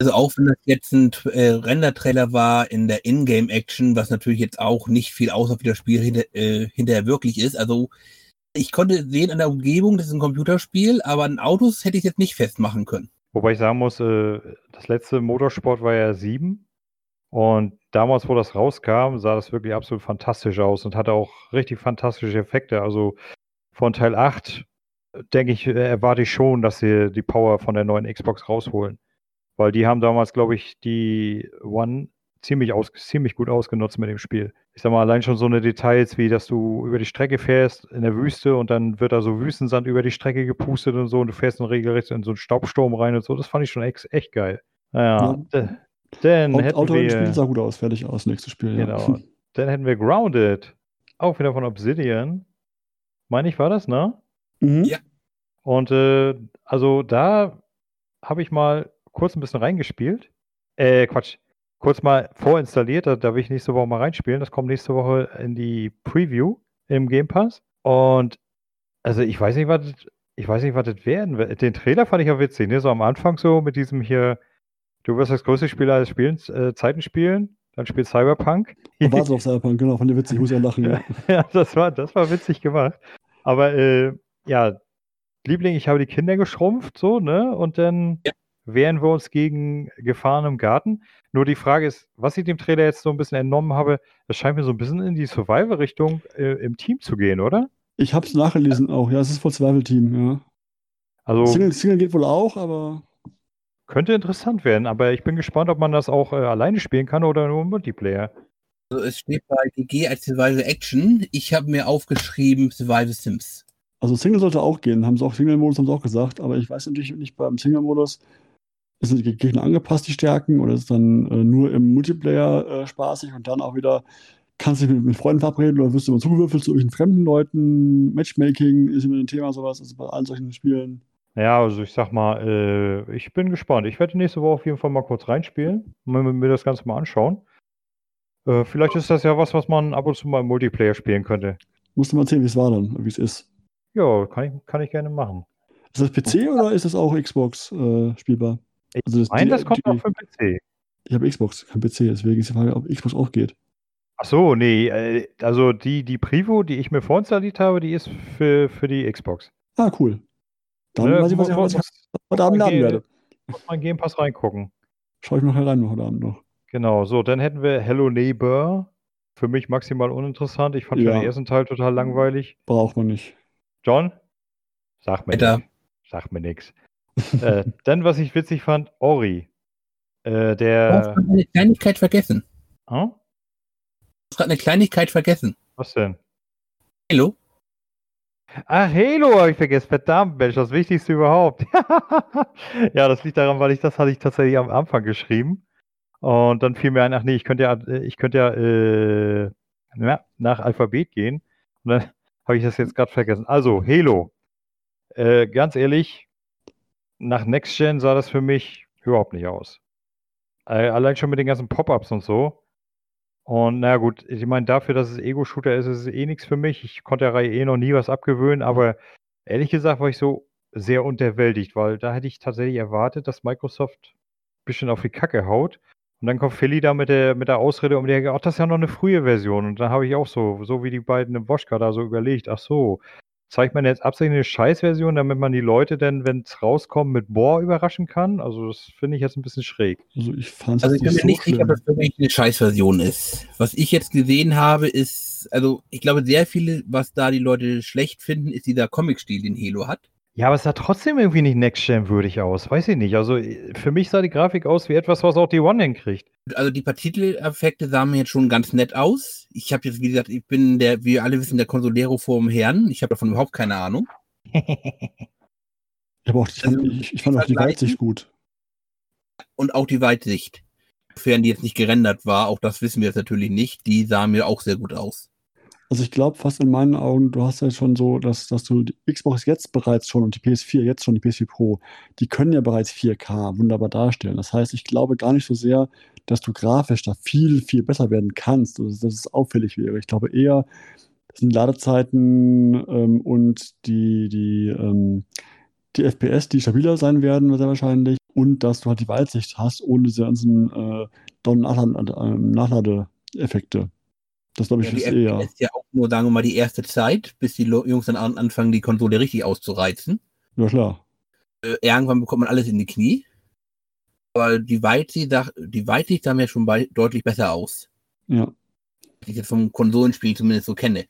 [SPEAKER 3] Also auch wenn das jetzt ein äh, Render-Trailer war in der Ingame-Action, was natürlich jetzt auch nicht viel außer wie das Spiel hinter, äh, hinterher wirklich ist. Also ich konnte sehen an der Umgebung, das ist ein Computerspiel, aber an Autos hätte ich jetzt nicht festmachen können.
[SPEAKER 1] Wobei ich sagen muss, äh, das letzte Motorsport war ja 7. Und damals, wo das rauskam, sah das wirklich absolut fantastisch aus und hatte auch richtig fantastische Effekte. Also von Teil 8, äh, denke ich, äh, erwarte ich schon, dass sie die Power von der neuen Xbox rausholen. Weil die haben damals, glaube ich, die One ziemlich, aus, ziemlich gut ausgenutzt mit dem Spiel. Ich sag mal, allein schon so eine Details, wie dass du über die Strecke fährst in der Wüste und dann wird da so Wüstensand über die Strecke gepustet und so und du fährst dann regelrecht in so einen Staubsturm rein und so. Das fand ich schon ex echt geil. Naja, d- dann
[SPEAKER 2] Aut-
[SPEAKER 1] hätten
[SPEAKER 2] Autorennspiel
[SPEAKER 1] wir,
[SPEAKER 2] sah gut aus, fertig aus, nächstes Spiel. Ja.
[SPEAKER 1] genau, <laughs> dann hätten wir Grounded. Auch wieder von Obsidian. Meine ich, war das, ne?
[SPEAKER 2] Mhm.
[SPEAKER 3] Ja.
[SPEAKER 1] Und äh, also da habe ich mal kurz ein bisschen reingespielt. Äh, Quatsch. Kurz mal vorinstalliert, da, da will ich nächste Woche mal reinspielen. Das kommt nächste Woche in die Preview im Game Pass. Und also ich weiß nicht, was das- ich weiß nicht, was das werden wird. Den Trailer fand ich ja witzig, ne? So am Anfang so mit diesem hier, du wirst das größte Spiel alles spielen, äh, Zeiten spielen, dann spielt Cyberpunk.
[SPEAKER 2] War es auf Cyberpunk, genau, von dir witzig, ich muss ja lachen. Ja. <laughs>
[SPEAKER 1] ja, das war, das war witzig gemacht. Aber äh, ja, Liebling, ich habe die Kinder geschrumpft, so, ne? Und dann
[SPEAKER 3] Ja.
[SPEAKER 1] Wehren wir uns gegen Gefahren im Garten. Nur die Frage ist, was ich dem Trailer jetzt so ein bisschen entnommen habe, das scheint mir so ein bisschen in die Survival-Richtung äh, im Team zu gehen, oder?
[SPEAKER 2] Ich habe es nachgelesen auch, ja, es ist voll Survival-Team, ja.
[SPEAKER 1] Also
[SPEAKER 2] Single, Single geht wohl auch, aber
[SPEAKER 1] könnte interessant werden, aber ich bin gespannt, ob man das auch äh, alleine spielen kann oder nur im Multiplayer.
[SPEAKER 3] Also es steht bei GG als Survival Action. Ich habe mir aufgeschrieben Survival Sims.
[SPEAKER 2] also Single sollte auch gehen, haben sie auch Single-Modus, haben sie auch gesagt, aber ich weiß natürlich nicht beim Single-Modus, sind die Gegner angepasst, die Stärken, oder ist es dann äh, nur im Multiplayer äh, spaßig und dann auch wieder kannst du dich mit, mit Freunden verabreden oder wirst du immer zugewürfelt zu irgendwelchen fremden Leuten, Matchmaking ist immer ein Thema, sowas, also bei allen solchen Spielen.
[SPEAKER 1] Ja, also ich sag mal, äh, ich bin gespannt. Ich werde nächste Woche auf jeden Fall mal kurz reinspielen, mir, mir das Ganze mal anschauen. Äh, vielleicht ist das ja was, was man ab und zu mal im Multiplayer spielen könnte.
[SPEAKER 2] Musst du mal erzählen, wie es war dann, wie es ist.
[SPEAKER 1] Ja, kann ich, kann ich gerne machen.
[SPEAKER 2] Ist das PC oder ist das auch Xbox äh, spielbar?
[SPEAKER 1] Ich
[SPEAKER 2] Also das-
[SPEAKER 1] meine,
[SPEAKER 2] die-
[SPEAKER 1] das kommt
[SPEAKER 2] die-
[SPEAKER 1] auch für den PC.
[SPEAKER 2] Ich habe Xbox, kein PC, deswegen ist die Frage, ob Xbox auch geht.
[SPEAKER 1] Ach so, nee, äh, also die, die Privo, die ich mir vorinstalliert habe, die ist für, für die Xbox.
[SPEAKER 2] Ah, cool. Dann
[SPEAKER 1] Ne,
[SPEAKER 2] weiß ich, was ich, heute Abend laden werde.
[SPEAKER 1] Muss man Game Pass reingucken.
[SPEAKER 2] Schaue ich noch rein heute Abend noch.
[SPEAKER 1] Genau, so, dann hätten wir Hello Neighbor. Für mich maximal uninteressant. Ich fand schon
[SPEAKER 2] Ja.
[SPEAKER 1] den ersten Teil total langweilig.
[SPEAKER 2] Braucht man nicht.
[SPEAKER 1] John? Sag mir nix. Sag mir nix. Äh, dann, was ich witzig fand, Ori. Äh,
[SPEAKER 3] Du hast
[SPEAKER 1] der.
[SPEAKER 3] gerade eine Kleinigkeit vergessen.
[SPEAKER 1] Hm?
[SPEAKER 3] Du hast gerade eine Kleinigkeit vergessen.
[SPEAKER 1] Was denn?
[SPEAKER 3] Hallo?
[SPEAKER 1] Ach, Halo habe ich vergessen. Verdammt, Mensch, das Wichtigste überhaupt. <laughs> ja, das liegt daran, weil ich das hatte ich tatsächlich am Anfang geschrieben. Und dann fiel mir ein, ach nee, ich könnte ja, äh, ich könnte ja äh, na, nach Alphabet gehen. Und dann <laughs> habe ich das jetzt gerade vergessen. Also, Halo. Äh, ganz ehrlich, nach Next Gen sah das für mich überhaupt nicht aus. Allein schon mit den ganzen Pop-ups und so. Und na gut, ich meine, dafür, dass es Ego-Shooter ist, ist es eh nichts für mich. Ich konnte der Reihe eh noch nie was abgewöhnen, aber ehrlich gesagt war ich so sehr unterwältigt, weil da hätte ich tatsächlich erwartet, dass Microsoft ein bisschen auf die Kacke haut. Und dann kommt Philly da mit der, mit der Ausrede um die Ecke, ach, das ist ja noch eine frühe Version. Und dann habe ich auch so, so wie die beiden im Woschka da so überlegt, ach so, zeigt man jetzt absichtlich eine Scheißversion, damit man die Leute dann, wenn es rauskommt, mit Bohr überraschen kann? Also das finde ich jetzt ein bisschen schräg.
[SPEAKER 2] Also ich fand es
[SPEAKER 3] Also ich bin
[SPEAKER 2] nicht
[SPEAKER 3] mir
[SPEAKER 2] so
[SPEAKER 3] nicht sicher, ob das wirklich eine Scheißversion ist. Was ich jetzt gesehen habe, ist, also ich glaube, sehr viele, was da die Leute schlecht finden, ist dieser Comic-Stil, den Halo hat.
[SPEAKER 1] Ja, aber es sah trotzdem irgendwie nicht Next-Gen-würdig aus. Weiß ich nicht. Also äh, für mich sah die Grafik aus wie etwas, was auch die One hinkriegt.
[SPEAKER 3] Also die Partikeleffekte sahen mir jetzt schon ganz nett aus. Ich habe jetzt, wie gesagt, ich bin der, wie wir alle wissen, der Consolero vorm Herrn. Ich habe davon überhaupt keine Ahnung. <laughs>
[SPEAKER 2] Ich, hab auch, ich, fand,
[SPEAKER 3] Also,
[SPEAKER 2] ich, ich fand auch die Weitsicht gut.
[SPEAKER 3] Und auch die Weitsicht. Sofern die jetzt nicht gerendert war, auch das wissen wir jetzt natürlich nicht, die sah mir auch sehr gut aus.
[SPEAKER 2] Also ich glaube fast in meinen Augen, du hast ja schon so, dass, dass du die Xbox jetzt bereits schon und die PS4 jetzt schon, die PS4 Pro, die können ja bereits 4K wunderbar darstellen. Das heißt, ich glaube gar nicht so sehr, dass du grafisch da viel, viel besser werden kannst, also, dass es auffällig wäre. Ich glaube eher, das sind Ladezeiten ähm, und die, die, ähm, die FPS, die stabiler sein werden, sehr wahrscheinlich, und dass du halt die Weitsicht hast, ohne diese ganzen äh, Down- ähm, Nachladeeffekte. Das glaube ich
[SPEAKER 3] Ja,
[SPEAKER 2] ist eher.
[SPEAKER 3] FPS ja auch nur, sagen wir mal, die erste Zeit, bis die Jungs dann an, anfangen, die Konsole richtig auszureizen.
[SPEAKER 2] Ja, klar.
[SPEAKER 3] Äh, irgendwann bekommt man alles in die Knie. Aber die Weitsicht, sah- die Weitsicht sah mir schon bei, deutlich besser aus.
[SPEAKER 2] Ja.
[SPEAKER 3] Die ich jetzt vom Konsolenspiel zumindest so kenne.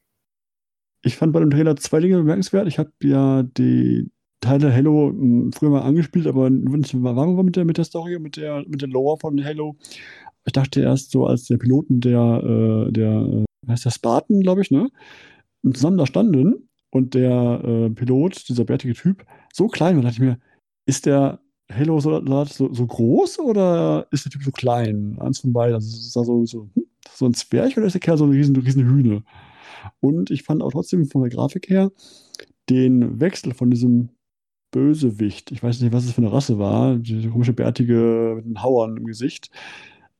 [SPEAKER 2] Ich fand bei dem Trailer zwei Dinge bemerkenswert. Ich habe ja die Teile Halo m, früher mal angespielt, aber nicht warm war mit der, mit der Story, mit der, mit der Lore von Halo. Ich dachte erst so, als der Piloten der, äh, der, äh, heißt der Spartan, glaube ich, ne? Zusammen da standen und der äh, Pilot, dieser bärtige Typ, so klein war, dachte ich mir, ist der Halo-Soldat so, so groß oder ist der Typ so klein? Eins von beiden. Also es sah so, so, hm, so ein Zwerg oder ist der Kerl so eine riesen, riesen Hühne? Und ich fand auch trotzdem von der Grafik her den Wechsel von diesem Bösewicht, ich weiß nicht, was es für eine Rasse war, diese komische bärtige mit den Hauern im Gesicht,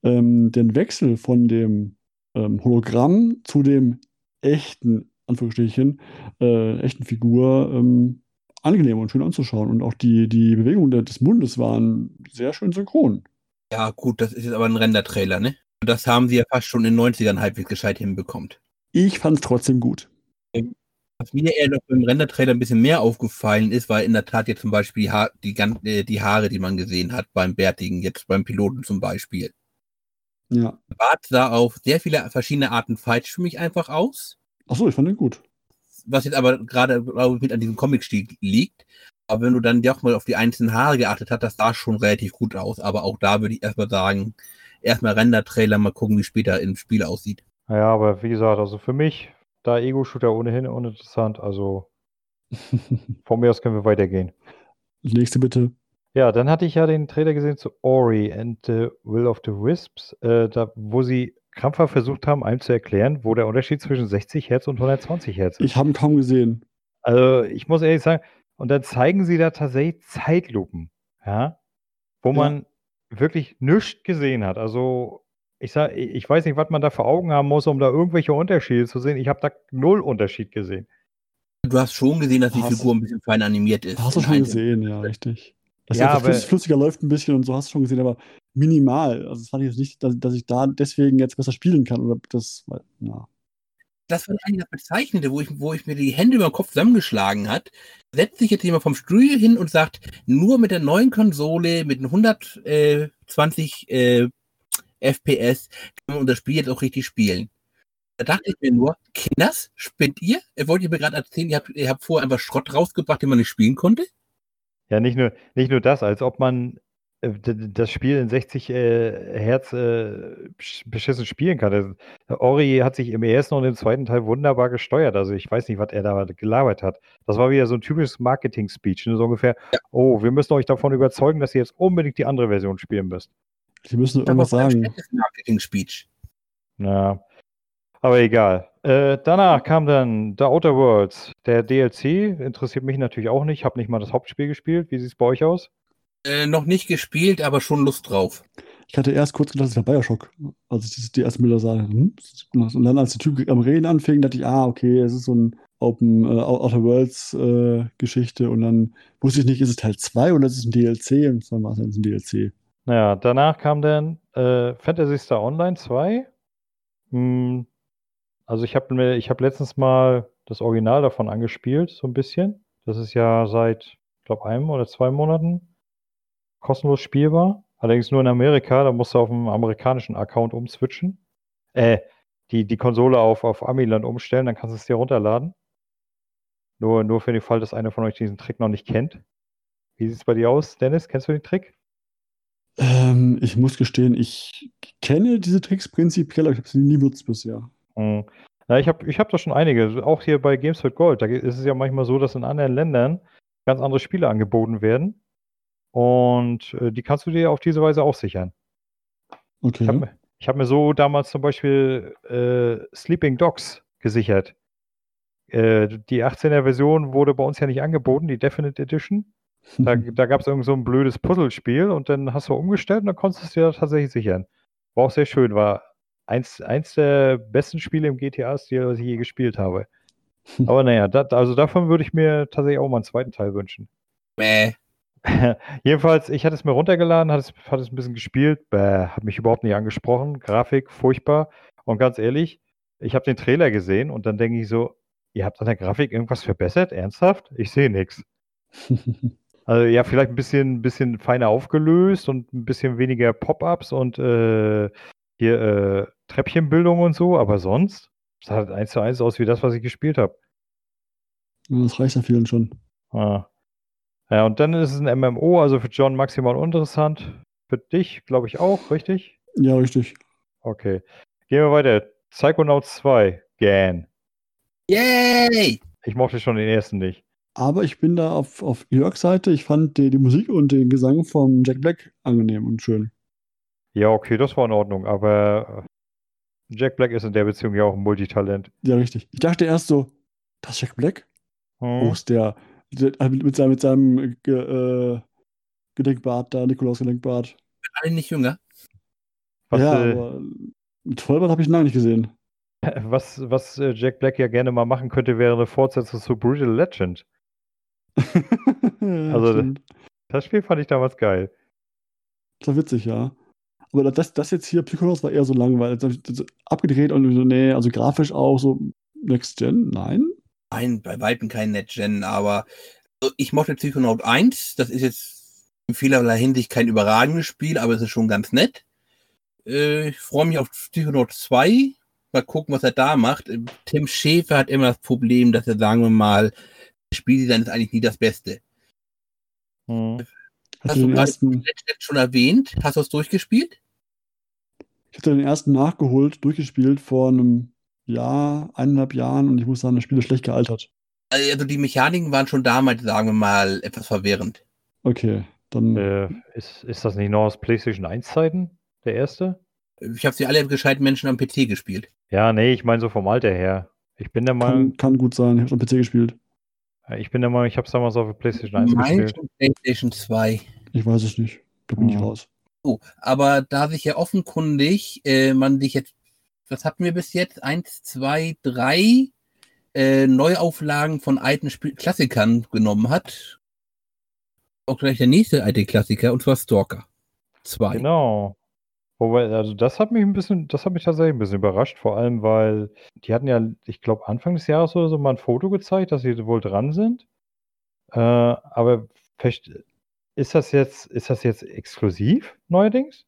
[SPEAKER 2] ähm, den Wechsel von dem ähm, Hologramm zu dem echten, Anführungsstrichen, äh, echten Figur ähm, angenehm und schön anzuschauen. Und auch die, die Bewegungen des Mundes waren sehr schön synchron.
[SPEAKER 3] Ja, gut, das ist jetzt aber ein Render-Trailer, ne? Das haben sie ja fast schon in den 90ern halbwegs gescheit hinbekommt.
[SPEAKER 2] Ich fand es trotzdem gut.
[SPEAKER 3] Was mir eher noch beim Render-Trailer ein bisschen mehr aufgefallen ist, war in der Tat jetzt zum Beispiel die, ha die, äh, die Haare, die man gesehen hat beim Bärtigen, jetzt beim Piloten zum Beispiel.
[SPEAKER 2] Ja.
[SPEAKER 3] Bart sah auf sehr viele verschiedene Arten falsch für mich einfach aus.
[SPEAKER 2] Achso, ich fand den gut.
[SPEAKER 3] Was jetzt aber gerade, glaube ich, mit an diesem Comic-Stil liegt. Aber wenn du dann doch mal auf die einzelnen Haare geachtet hast, das sah schon relativ gut aus. Aber auch da würde ich erstmal sagen, erstmal Render-Trailer, mal gucken, wie später im Spiel aussieht.
[SPEAKER 1] Naja, aber wie gesagt, also für mich, da Ego-Shooter ohnehin uninteressant. Also <laughs> von mir aus können wir weitergehen.
[SPEAKER 2] Nächste bitte.
[SPEAKER 1] Ja, dann hatte ich ja den Trailer gesehen zu Ori and the Will of the Wisps, äh, da, wo sie krampfhaft versucht haben, einem zu erklären, wo der Unterschied zwischen 60 Hertz und 120 Hertz ist.
[SPEAKER 2] Ich habe ihn kaum gesehen.
[SPEAKER 1] Also ich muss ehrlich sagen, und dann zeigen sie da tatsächlich Zeitlupen, ja, wo
[SPEAKER 2] Ja.
[SPEAKER 1] man wirklich nichts gesehen hat. Also ich sag, ich weiß nicht, was man da vor Augen haben muss, um da irgendwelche Unterschiede zu sehen. Ich habe da null Unterschied gesehen.
[SPEAKER 3] Du hast schon gesehen, dass die
[SPEAKER 2] Hast-
[SPEAKER 3] Figur ein bisschen fein animiert ist.
[SPEAKER 2] Hast du schon gesehen, ja, richtig. Dass
[SPEAKER 1] Ja,
[SPEAKER 2] er
[SPEAKER 1] aber-
[SPEAKER 2] flüss- flüssiger läuft ein bisschen und so hast du schon gesehen, aber minimal. Also das fand ich jetzt nicht, dass, dass ich da deswegen jetzt besser spielen kann oder das, weil, ja.
[SPEAKER 3] Das war eigentlich das Bezeichnende, wo ich, wo ich mir die Hände über den Kopf zusammengeschlagen hat. Setzt sich jetzt jemand vom Studio hin und sagt, nur mit der neuen Konsole, mit den 120 äh, FPS, kann man das Spiel jetzt auch richtig spielen. Da dachte ich mir nur, Kinders, spinnt ihr? Ihr wollt ihr mir gerade erzählen, ihr habt, ihr habt vorher einfach Schrott rausgebracht, den man nicht spielen konnte?
[SPEAKER 1] Ja, nicht nur, nicht nur das, als ob man äh, das Spiel in 60 äh, Hertz äh, besch- beschissen spielen kann. Das, Ori hat sich im ersten und im zweiten Teil wunderbar gesteuert. Also ich weiß nicht, was er da gelabert hat. Das war wieder so ein typisches Marketing-Speech. Ne? So ungefähr, oh, wir müssen euch davon überzeugen, dass ihr jetzt unbedingt die andere Version spielen müsst.
[SPEAKER 2] Die müssen irgendwas sagen.
[SPEAKER 3] Marketing-Speech.
[SPEAKER 1] Na, aber egal. Äh, danach kam dann The Outer Worlds. Der DLC interessiert mich natürlich auch nicht. Habe nicht mal das Hauptspiel gespielt. Wie sieht es bei euch aus?
[SPEAKER 3] Äh, noch nicht gespielt, aber schon Lust drauf.
[SPEAKER 2] Ich hatte erst kurz gedacht, es wäre Bioshock, als ich die ersten Bilder sah. Hm? Und dann, als der Typ am Reden anfing, dachte ich, ah, okay, es ist so ein Open äh, Outer Worlds äh, Geschichte. Und dann wusste ich nicht, ist es Teil 2 oder ist es ein DLC? Und dann war es ein DLC.
[SPEAKER 1] Naja, danach kam dann äh, Phantasy Star Online 2. Hm, also ich habe mir, ich habe letztens mal das Original davon angespielt, so ein bisschen. Das ist ja seit, ich glaube, einem oder zwei Monaten kostenlos spielbar. Allerdings nur in Amerika, da musst du auf dem amerikanischen Account umswitchen. Äh, die, die Konsole auf, auf Amiland umstellen, dann kannst du es dir runterladen. Nur, nur für den Fall, dass einer von euch diesen Trick noch nicht kennt. Wie sieht es bei dir aus, Dennis? Kennst du den Trick?
[SPEAKER 2] Ähm, ich muss gestehen, ich kenne diese Tricks prinzipiell, aber ich habe sie nie benutzt bisher.
[SPEAKER 1] Hm. Na, ich habe ich hab da schon einige. Auch hier bei Games with Gold. Da ist es ja manchmal so, dass in anderen Ländern ganz andere Spiele angeboten werden. Und äh, die kannst du dir auf diese Weise auch sichern.
[SPEAKER 2] Okay.
[SPEAKER 1] Ich habe hab mir so damals zum Beispiel äh, Sleeping Dogs gesichert. Äh, die 18er Version wurde bei uns ja nicht angeboten, die Definite Edition. Da, <laughs> da gab es irgend so ein blödes Puzzlespiel und dann hast du umgestellt und dann konntest du es dir tatsächlich sichern. War auch sehr schön, war eins, eins der besten Spiele im GTA-Stil, was ich je gespielt habe. Aber naja, dat, also davon würde ich mir tatsächlich auch mal einen zweiten Teil wünschen.
[SPEAKER 3] Bäh. <laughs>
[SPEAKER 1] Jedenfalls, ich hatte es mir runtergeladen, hatte es, hatte es ein bisschen gespielt, bäh, hat mich überhaupt nicht angesprochen. Grafik, furchtbar. Und ganz ehrlich, ich habe den Trailer gesehen und dann denke ich so, ihr habt an der Grafik irgendwas verbessert? Ernsthaft? Ich sehe nichts. <laughs> Also ja, vielleicht ein bisschen, bisschen feiner aufgelöst und ein bisschen weniger Pop-ups und äh, hier äh, Treppchenbildung und so, aber sonst sah halt eins zu eins aus wie das, was ich gespielt habe.
[SPEAKER 2] Das reicht ja vielen schon.
[SPEAKER 1] Ah. Ja, und dann ist es ein MMO, also für John maximal uninteressant. Für dich, glaube ich, auch, richtig?
[SPEAKER 2] Ja, richtig.
[SPEAKER 1] Okay. Gehen wir weiter. Psychonauts 2, Gan.
[SPEAKER 3] Yay!
[SPEAKER 1] Ich mochte schon den ersten nicht.
[SPEAKER 2] Aber ich bin da auf, auf Jörgs Seite. Ich fand die, die Musik und den Gesang von Jack Black angenehm und schön.
[SPEAKER 1] Ja, okay, das war in Ordnung, aber äh, Jack Black ist in der Beziehung ja auch ein Multitalent.
[SPEAKER 2] Ja, richtig. Ich dachte erst so, das ist Jack Black?
[SPEAKER 1] Hm.
[SPEAKER 2] Wo ist der? mit, mit seinem, mit seinem äh, äh, Gedenkbart da, Nikolaus Gedenkbart.
[SPEAKER 3] Alle nicht jünger.
[SPEAKER 1] Was,
[SPEAKER 2] ja,
[SPEAKER 1] äh,
[SPEAKER 2] aber mit Vollbart habe ich ihn lange nicht gesehen. <laughs>
[SPEAKER 1] was, was äh, Jack Black ja gerne mal machen könnte, wäre eine Fortsetzung zu Brutal Legend. <laughs>
[SPEAKER 2] Ja,
[SPEAKER 1] Also,
[SPEAKER 2] stimmt.
[SPEAKER 1] Das Spiel fand ich damals geil.
[SPEAKER 2] Das war witzig, ja. Aber das, das jetzt hier, Psychonauts, war eher so langweilig. Abgedreht und so, nee, also grafisch auch so Next Gen, nein.
[SPEAKER 3] Nein, bei Weitem kein Netgen, aber also ich mochte Psychonaut 1. Das ist jetzt in vielerlei Hinsicht kein überragendes Spiel, aber es ist schon ganz nett. Äh, ich freue mich auf Psychonaut 2. Mal gucken, was er da macht. Äh, Tim Schäfer hat immer das Problem, dass er, sagen wir mal, das Spieldesign ist eigentlich nie das Beste.
[SPEAKER 1] Hm.
[SPEAKER 2] Hast
[SPEAKER 3] Hast
[SPEAKER 2] du den ersten,
[SPEAKER 3] schon erwähnt? Hast du es durchgespielt?
[SPEAKER 2] ich hatte den ersten nachgeholt, durchgespielt vor einem Jahr, eineinhalb Jahren und ich muss sagen, das Spiel ist schlecht gealtert.
[SPEAKER 3] Also die Mechaniken waren schon damals, sagen wir mal, etwas verwirrend.
[SPEAKER 2] Okay, dann.
[SPEAKER 1] Äh, ist, ist das nicht noch aus PlayStation 1 Zeiten? Der erste?
[SPEAKER 3] Ich habe sie alle gescheiten Menschen am PC gespielt.
[SPEAKER 1] Ja, nee, ich meine so vom Alter her. Ich bin der Meinung,
[SPEAKER 2] Kann, kann gut sein. Ich habe am PC gespielt.
[SPEAKER 1] Ich bin der Meinung, ich habe es damals auf der PlayStation 1
[SPEAKER 3] Mein
[SPEAKER 1] gespielt.
[SPEAKER 3] PlayStation 2.
[SPEAKER 2] Ich weiß es nicht. Da bin ich
[SPEAKER 1] Mhm.
[SPEAKER 2] raus.
[SPEAKER 3] So, aber da sich ja offenkundig äh, man sich jetzt, was hatten wir bis jetzt? Eins, zwei, drei äh, Neuauflagen von alten Spiel Klassikern genommen hat. auch gleich der nächste alte Klassiker, und zwar Stalker 2.
[SPEAKER 1] Genau. Wobei, also das hat mich ein bisschen, das hat mich tatsächlich ein bisschen überrascht, vor allem, weil die hatten ja, ich glaube, Anfang des Jahres oder so mal ein Foto gezeigt, dass sie wohl dran sind. Äh, aber vielleicht ist das jetzt, ist das jetzt exklusiv neuerdings?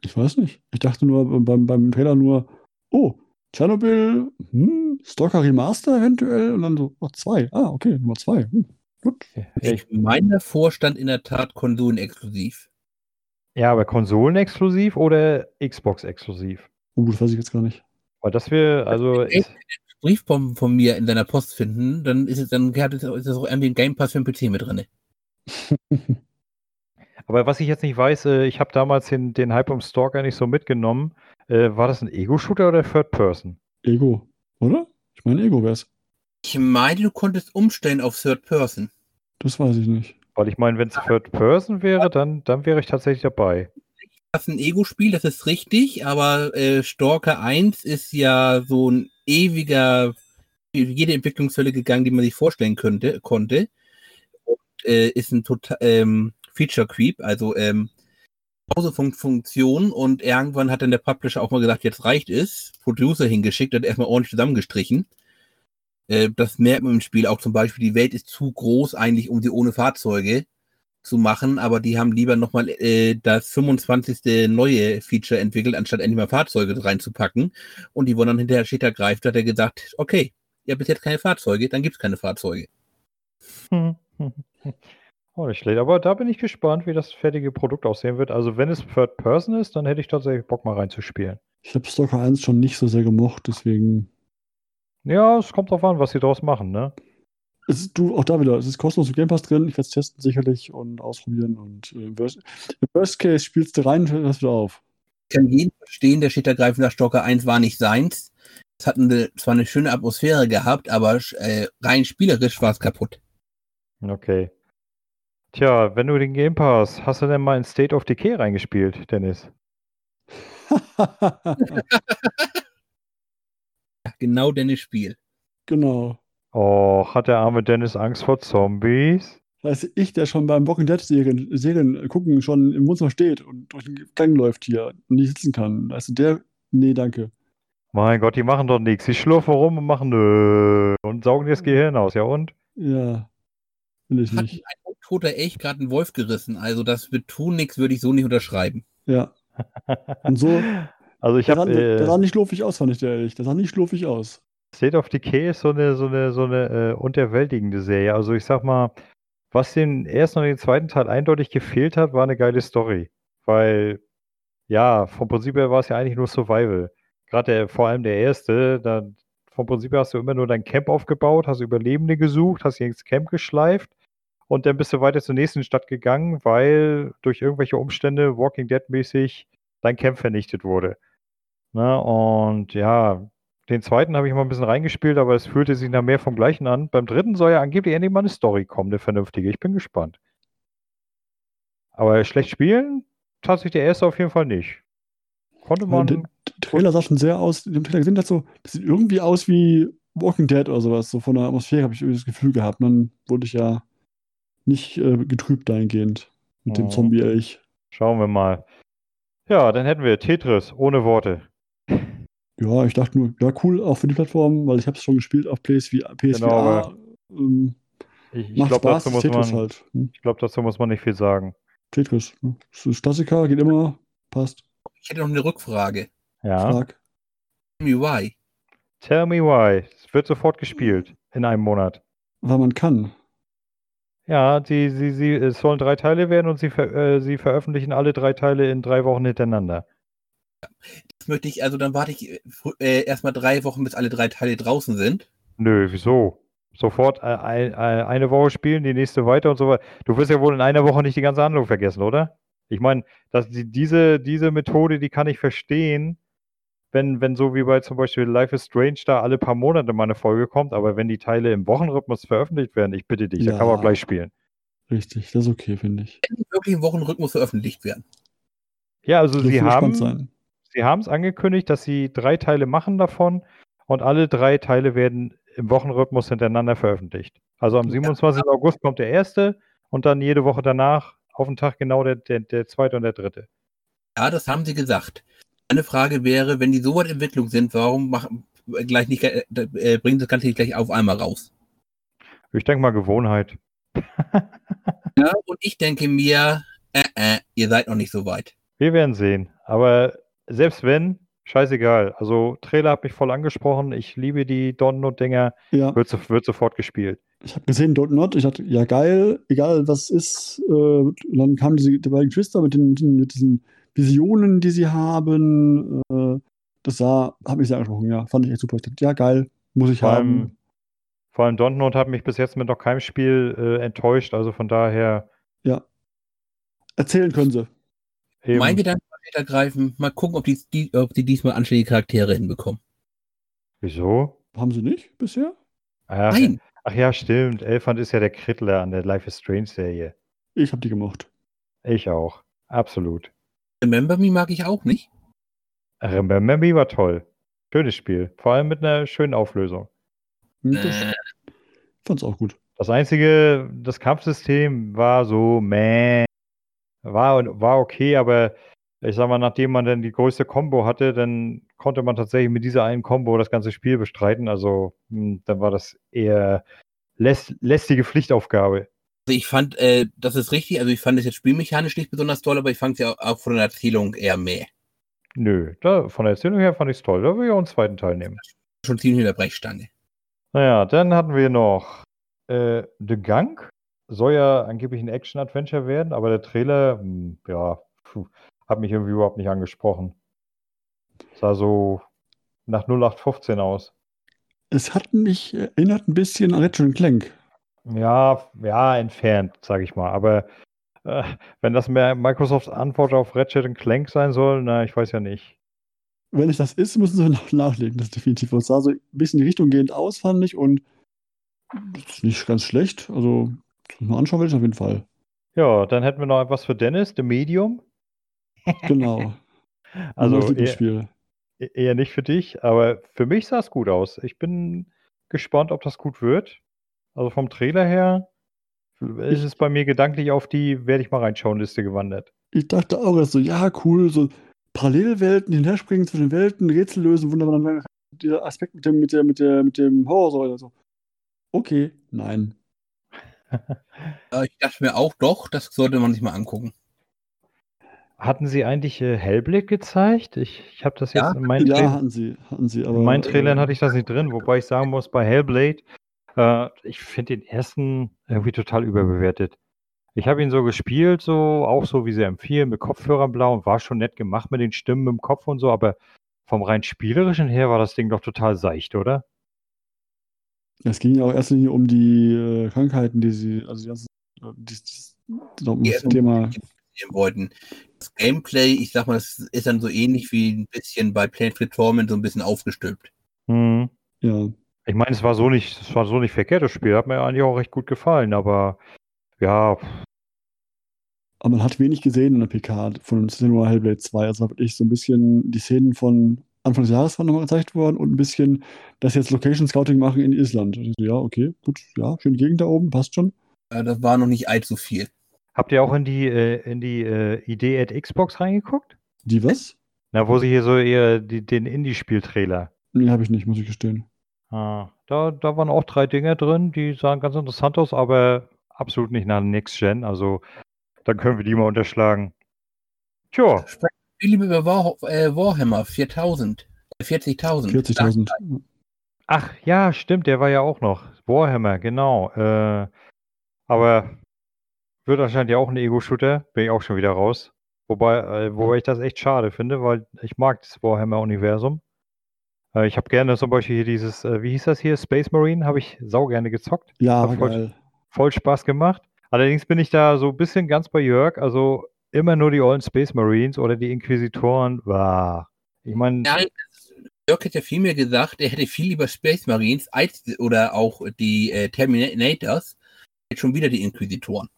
[SPEAKER 2] Ich weiß nicht. Ich dachte nur beim, beim Trailer nur, oh, Tschernobyl, hm, Stalker Remaster eventuell und dann so, oh, zwei. Ah, okay, Nummer zwei. Hm, gut.
[SPEAKER 3] Ich meine, der Vorstand in der Tat konsolenexklusiv.
[SPEAKER 1] Ja, aber Konsolen exklusiv oder Xbox exklusiv?
[SPEAKER 2] Oh, das weiß ich jetzt gar nicht.
[SPEAKER 1] Weil das wäre, also,
[SPEAKER 3] Ey, Brief von, von mir in deiner Post finden, dann ist es dann ist es auch irgendwie ein Game Pass für den PC mit drin. <laughs>
[SPEAKER 1] aber was ich jetzt nicht weiß, äh, ich habe damals den, den Hype um Stalker nicht so mitgenommen. Äh, war das ein Ego-Shooter oder Third Person?
[SPEAKER 2] Ego, oder? Ich meine, Ego wär's.
[SPEAKER 3] Ich meine, du konntest umstellen auf Third Person.
[SPEAKER 2] Das weiß ich nicht.
[SPEAKER 1] Weil ich meine, wenn es Third Person wäre, dann, dann wäre ich tatsächlich dabei.
[SPEAKER 3] Das ist ein Ego-Spiel, das ist richtig, aber äh, Stalker 1 ist ja so ein ewiger, jede Entwicklungshölle gegangen, die man sich vorstellen könnte, konnte. Und äh, ist ein total ähm, Feature Creep, also ähm, Pause und irgendwann hat dann der Publisher auch mal gesagt, jetzt reicht es, Producer hingeschickt, hat erstmal ordentlich zusammengestrichen. Äh, das merkt man im Spiel auch zum Beispiel, die Welt ist zu groß eigentlich, um sie ohne Fahrzeuge zu machen, aber die haben lieber nochmal äh, das 25. neue Feature entwickelt, anstatt endlich mal Fahrzeuge reinzupacken. Und die wurden dann hinterher Schitter greift, hat er gesagt, okay, ihr habt bis jetzt keine Fahrzeuge, dann gibt's keine Fahrzeuge. <laughs>
[SPEAKER 1] Oh, nicht schlecht. Aber da bin ich gespannt, wie das fertige Produkt aussehen wird. Also, wenn es Third Person ist, dann hätte ich tatsächlich Bock mal reinzuspielen.
[SPEAKER 2] Ich habe Stalker 1 schon nicht so sehr gemocht, deswegen.
[SPEAKER 1] Ja, es kommt drauf an, was sie daraus machen, ne?
[SPEAKER 2] Es ist, du, auch da wieder, es ist kostenlos im Game Pass drin. Ich werde es testen sicherlich und ausprobieren. Und äh, im, worst, im Worst Case spielst du rein und hörst wieder auf.
[SPEAKER 3] Ich kann jeden verstehen, der Schitter greift nach Stalker 1 war nicht seins. Es hat eine, zwar eine schöne Atmosphäre gehabt, aber äh, rein spielerisch war es kaputt.
[SPEAKER 1] Okay. Tja, wenn du den Game Pass, hast du denn mal in State of Decay reingespielt, Dennis? <laughs>
[SPEAKER 3] Genau Dennis Spiel.
[SPEAKER 2] genau.
[SPEAKER 1] Oh, hat der arme Dennis Angst vor Zombies?
[SPEAKER 2] Weißt du, ich, der schon beim Walking Dead Serien, Serien gucken, schon im Wohnzimmer steht und durch den Gang läuft hier und nicht sitzen kann. Weißt du, der, nee, danke.
[SPEAKER 1] Mein Gott, die machen doch nichts. Die schlurfen rum und machen nö und saugen dir das Gehirn aus. Ja und?
[SPEAKER 2] Ja, will ich
[SPEAKER 3] Hat
[SPEAKER 2] nicht.
[SPEAKER 3] ein toter Elch gerade einen Wolf gerissen. Also das wird tun nichts, würde ich so nicht unterschreiben.
[SPEAKER 2] Ja. <laughs> Und so,
[SPEAKER 1] Also ich
[SPEAKER 2] der sah,
[SPEAKER 1] habe
[SPEAKER 2] der sah
[SPEAKER 1] äh,
[SPEAKER 2] nicht schlurfig aus, fand ich der ehrlich. Der sah nicht schlurfig aus.
[SPEAKER 1] State of Decay ist so eine so eine so eine äh, unterwältigende Serie. Also ich sag mal, was den ersten und den zweiten Teil eindeutig gefehlt hat, war eine geile Story. Weil, ja, vom Prinzip her war es ja eigentlich nur Survival. Gerade der, vor allem der erste, da, vom Prinzip her hast du immer nur dein Camp aufgebaut, hast Überlebende gesucht, hast ins Camp geschleift und dann bist du weiter zur nächsten Stadt gegangen, weil durch irgendwelche Umstände Walking Dead mäßig dein Camp vernichtet wurde. Ne? Und ja, den zweiten habe ich mal ein bisschen reingespielt, aber es fühlte sich nach mehr vom Gleichen an. Beim dritten soll ja angeblich endlich mal eine Story kommen, eine vernünftige. Ich bin gespannt. Aber schlecht spielen tat sich der erste auf jeden Fall nicht. Konnte man.
[SPEAKER 2] der Trailer sah schon sehr aus, im Trailer gesehen hat so, das sieht irgendwie aus wie Walking Dead oder sowas. So von der Atmosphäre habe ich irgendwie das Gefühl gehabt. Und dann wurde ich ja nicht äh, getrübt dahingehend mit dem
[SPEAKER 1] Mhm.
[SPEAKER 2] Zombie-Elch.
[SPEAKER 1] Schauen wir mal. Ja, dann hätten wir Tetris ohne Worte.
[SPEAKER 2] Ja, ich dachte nur, ja, cool, auch für die Plattform, weil ich habe es schon gespielt auf PSV, PSVR.
[SPEAKER 1] Genau, aber
[SPEAKER 2] ähm,
[SPEAKER 1] Ich, ich glaube, dazu, muss man-
[SPEAKER 2] halt. Hm?
[SPEAKER 1] ich glaub, dazu muss man nicht viel sagen.
[SPEAKER 2] Tetris. Ne? Das ist Klassiker, geht immer, passt.
[SPEAKER 3] Ich hätte noch eine Rückfrage.
[SPEAKER 1] Ja.
[SPEAKER 2] Frag.
[SPEAKER 3] Tell me why.
[SPEAKER 1] Tell me why. Es wird sofort gespielt. In einem Monat.
[SPEAKER 2] Weil man kann.
[SPEAKER 1] Ja, die, sie, sie, es sollen drei Teile werden und sie, ver, äh, sie veröffentlichen alle drei Teile in drei Wochen hintereinander.
[SPEAKER 3] Das möchte ich, also dann warte ich äh, erstmal drei Wochen, bis alle drei Teile draußen sind.
[SPEAKER 1] Nö, wieso? Sofort äh, ein, äh, eine Woche spielen, die nächste weiter und so weiter. Du wirst ja wohl in einer Woche nicht die ganze Handlung vergessen, oder? Ich meine, dass die, diese, diese Methode, die kann ich verstehen, wenn, wenn so wie bei zum Beispiel Life is Strange da alle paar Monate mal eine Folge kommt, aber wenn die Teile im Wochenrhythmus veröffentlicht werden, ich bitte dich, da kann man
[SPEAKER 2] Ja.
[SPEAKER 1] gleich spielen.
[SPEAKER 2] Richtig, das ist okay, finde ich.
[SPEAKER 3] Wenn die wirklich im Wochenrhythmus veröffentlicht werden.
[SPEAKER 1] Ja, also
[SPEAKER 2] Dürfen
[SPEAKER 1] sie haben,
[SPEAKER 2] sein.
[SPEAKER 1] Sie haben es angekündigt, dass sie drei Teile machen davon und alle drei Teile werden im Wochenrhythmus hintereinander veröffentlicht. Also am
[SPEAKER 3] Ja.
[SPEAKER 1] 27. August kommt der erste und dann jede Woche danach auf den Tag genau der, der, der zweite und der dritte.
[SPEAKER 3] Ja, das haben sie gesagt. Eine Frage wäre, wenn die so weit Entwicklung sind, warum machen gleich nicht, äh, äh, bringen sie das Ganze nicht gleich auf einmal raus?
[SPEAKER 1] Ich denke mal Gewohnheit. <laughs>
[SPEAKER 3] ja, und ich denke mir, äh, äh, ihr seid noch nicht so weit.
[SPEAKER 1] Wir werden sehen. Aber selbst wenn, scheißegal. Also Trailer hat mich voll angesprochen. Ich liebe die Don't-Not-Dinger.
[SPEAKER 2] Ja.
[SPEAKER 1] Wird, so, wird sofort gespielt.
[SPEAKER 2] Ich habe gesehen, Don't Not, ich dachte, ja geil, egal was ist. Äh, und dann kamen diese die beiden Geschwister mit, den, mit diesen Visionen, die sie haben. Äh, das sah, hat mich sehr angesprochen, ja. Fand ich echt super. Ich dachte, ja geil, muss ich
[SPEAKER 1] Vor
[SPEAKER 2] haben.
[SPEAKER 1] allem, vor allem Don't Not hat mich bis jetzt mit noch keinem Spiel äh, enttäuscht. Also von daher.
[SPEAKER 2] Ja. Erzählen können sie.
[SPEAKER 1] Eben.
[SPEAKER 3] Mein Gedanke war ergreifen, mal gucken, ob die, die, ob die diesmal anständige Charaktere hinbekommen.
[SPEAKER 1] Wieso?
[SPEAKER 2] Haben sie nicht bisher?
[SPEAKER 1] Ach,
[SPEAKER 3] Nein,
[SPEAKER 1] ach ja, stimmt. Elfand ist ja der Krittler an der Life is Strange Serie.
[SPEAKER 2] Ich habe die gemocht.
[SPEAKER 1] Ich auch. Absolut.
[SPEAKER 3] Remember Me mag ich auch nicht.
[SPEAKER 1] Remember Me war toll. Schönes Spiel. Vor allem mit einer schönen Auflösung.
[SPEAKER 2] Das
[SPEAKER 3] Äh,
[SPEAKER 2] fand's auch gut.
[SPEAKER 1] Das einzige, das Kampfsystem war so, meh. War, war okay, aber ich sag mal, nachdem man dann die größte Combo hatte, dann konnte man tatsächlich mit dieser einen Combo das ganze Spiel bestreiten. Also, hm, dann war das eher läst, lästige Pflichtaufgabe.
[SPEAKER 3] Also ich fand, äh, das ist richtig, also ich fand es jetzt spielmechanisch nicht besonders toll, aber ich fand es ja auch von der Erzählung eher mehr.
[SPEAKER 1] Nö, da, von der Erzählung her fand ich es toll. Da will ich auch einen zweiten Teil nehmen.
[SPEAKER 3] Schon ziemlich in der Brechstange.
[SPEAKER 1] Naja, dann hatten wir noch äh, The Gang. Soll ja angeblich ein Action-Adventure werden, aber der Trailer, hm, ja, puh, hat mich irgendwie überhaupt nicht angesprochen. Sah so nach 0815 aus.
[SPEAKER 2] Es hat mich erinnert ein bisschen an Ratchet Clank.
[SPEAKER 1] Ja, ja, entfernt, sage ich mal. Aber äh, wenn das mehr Microsofts Antwort auf Ratchet Clank sein soll, na, ich weiß ja nicht.
[SPEAKER 2] Wenn es das ist, müssen sie <laughs> noch nachlegen. Das ist definitiv. Es sah so ein bisschen in die Richtung gehend aus, fand ich. Und das ist nicht ganz schlecht. Also, das mal anschauen will ich auf jeden Fall.
[SPEAKER 1] Ja, dann hätten wir noch etwas für Dennis, The Medium.
[SPEAKER 2] Genau. <laughs>
[SPEAKER 1] Also eher,
[SPEAKER 2] Lieblingsspiel.
[SPEAKER 1] eher nicht für dich, aber für mich sah es gut aus. Ich bin gespannt, ob das gut wird. Also vom Trailer her ist es bei mir gedanklich auf die werde ich mal reinschauen Liste gewandert.
[SPEAKER 2] Ich dachte auch erst so, ja, cool, so Parallelwelten, hinherspringen zwischen Welten, Rätsel lösen, wunderbar. Dann dieser Aspekt mit dem, mit der, mit der, mit dem Horrorsäule. So. Okay, nein. <laughs>
[SPEAKER 3] Äh, ich dachte mir auch, doch, das sollte man sich mal angucken.
[SPEAKER 1] Hatten sie eigentlich äh, Hellblade gezeigt? Ich, ich habe das jetzt
[SPEAKER 3] Ja,
[SPEAKER 1] in meinen,
[SPEAKER 2] Ja,
[SPEAKER 1] Tra
[SPEAKER 2] hatten sie, hatten sie, aber.
[SPEAKER 1] in meinen Trailern
[SPEAKER 2] äh,
[SPEAKER 1] hatte ich das nicht drin, wobei ich sagen muss, bei Hellblade, äh, ich finde den ersten irgendwie total überbewertet. Ich habe ihn so gespielt, so auch so wie sie empfehlen, mit Kopfhörern blau und war schon nett gemacht mit den Stimmen im Kopf und so, aber vom rein spielerischen her war das Ding doch total seicht, oder?
[SPEAKER 2] Es ging ja auch erst um die äh, Krankheiten, die sie, also die ganzen, äh, dieses,
[SPEAKER 3] Die
[SPEAKER 2] das
[SPEAKER 3] ersten
[SPEAKER 2] Thema.
[SPEAKER 3] Sehen wollten. Das Gameplay, ich sag mal, das ist dann so ähnlich wie ein bisschen bei Planet Torment so ein bisschen aufgestülpt.
[SPEAKER 1] Hm.
[SPEAKER 2] Ja,
[SPEAKER 1] Ich meine, es war so nicht, es war so nicht verkehrt, das Spiel. Hat mir eigentlich auch recht gut gefallen, aber ja,
[SPEAKER 2] aber man hat wenig gesehen in der PK von Cinema Hellblade 2. Also habe ich so ein bisschen die Szenen von Anfang des Jahres waren nochmal gezeigt worden und ein bisschen, dass sie jetzt Location Scouting machen in Island. Und ich so, ja, okay, gut, ja, schöne Gegend da oben, passt schon.
[SPEAKER 3] Äh, Das war noch nicht allzu viel.
[SPEAKER 1] Habt ihr auch in die, äh, in die äh, Idee at Xbox reingeguckt?
[SPEAKER 2] Die was?
[SPEAKER 1] Na, wo sie hier so eher die, den Indie-Spiel-Trailer.
[SPEAKER 2] Nee, habe ich nicht, muss ich gestehen.
[SPEAKER 1] Ah, da, da waren auch drei Dinge drin, die sahen ganz interessant aus, aber absolut nicht nach Next Gen. Also, dann können wir die mal unterschlagen. Tja,
[SPEAKER 3] Sprechen wir lieber über War, äh, Warhammer 4000. äh, 40.000.
[SPEAKER 2] 40.000.
[SPEAKER 1] ach ja, stimmt, der war ja auch noch. Warhammer, genau. Äh, aber wird anscheinend ja auch ein Ego-Shooter, bin ich auch schon wieder raus. Wobei, äh, wobei ich das echt schade finde, weil ich mag das Warhammer-Universum. Äh, ich habe gerne zum Beispiel hier dieses, äh, wie hieß das hier, Space Marine, habe ich sau gerne gezockt.
[SPEAKER 2] Ja,
[SPEAKER 1] Hat voll,
[SPEAKER 2] geil.
[SPEAKER 1] voll Spaß gemacht. Allerdings bin ich da so ein bisschen ganz bei Jörg, also immer nur die olden Space Marines oder die Inquisitoren, war. Ich meine,
[SPEAKER 3] Ja, Jörg hat ja viel mehr gesagt, er hätte viel lieber Space Marines als oder auch die äh, Terminators. Jetzt schon wieder die Inquisitoren.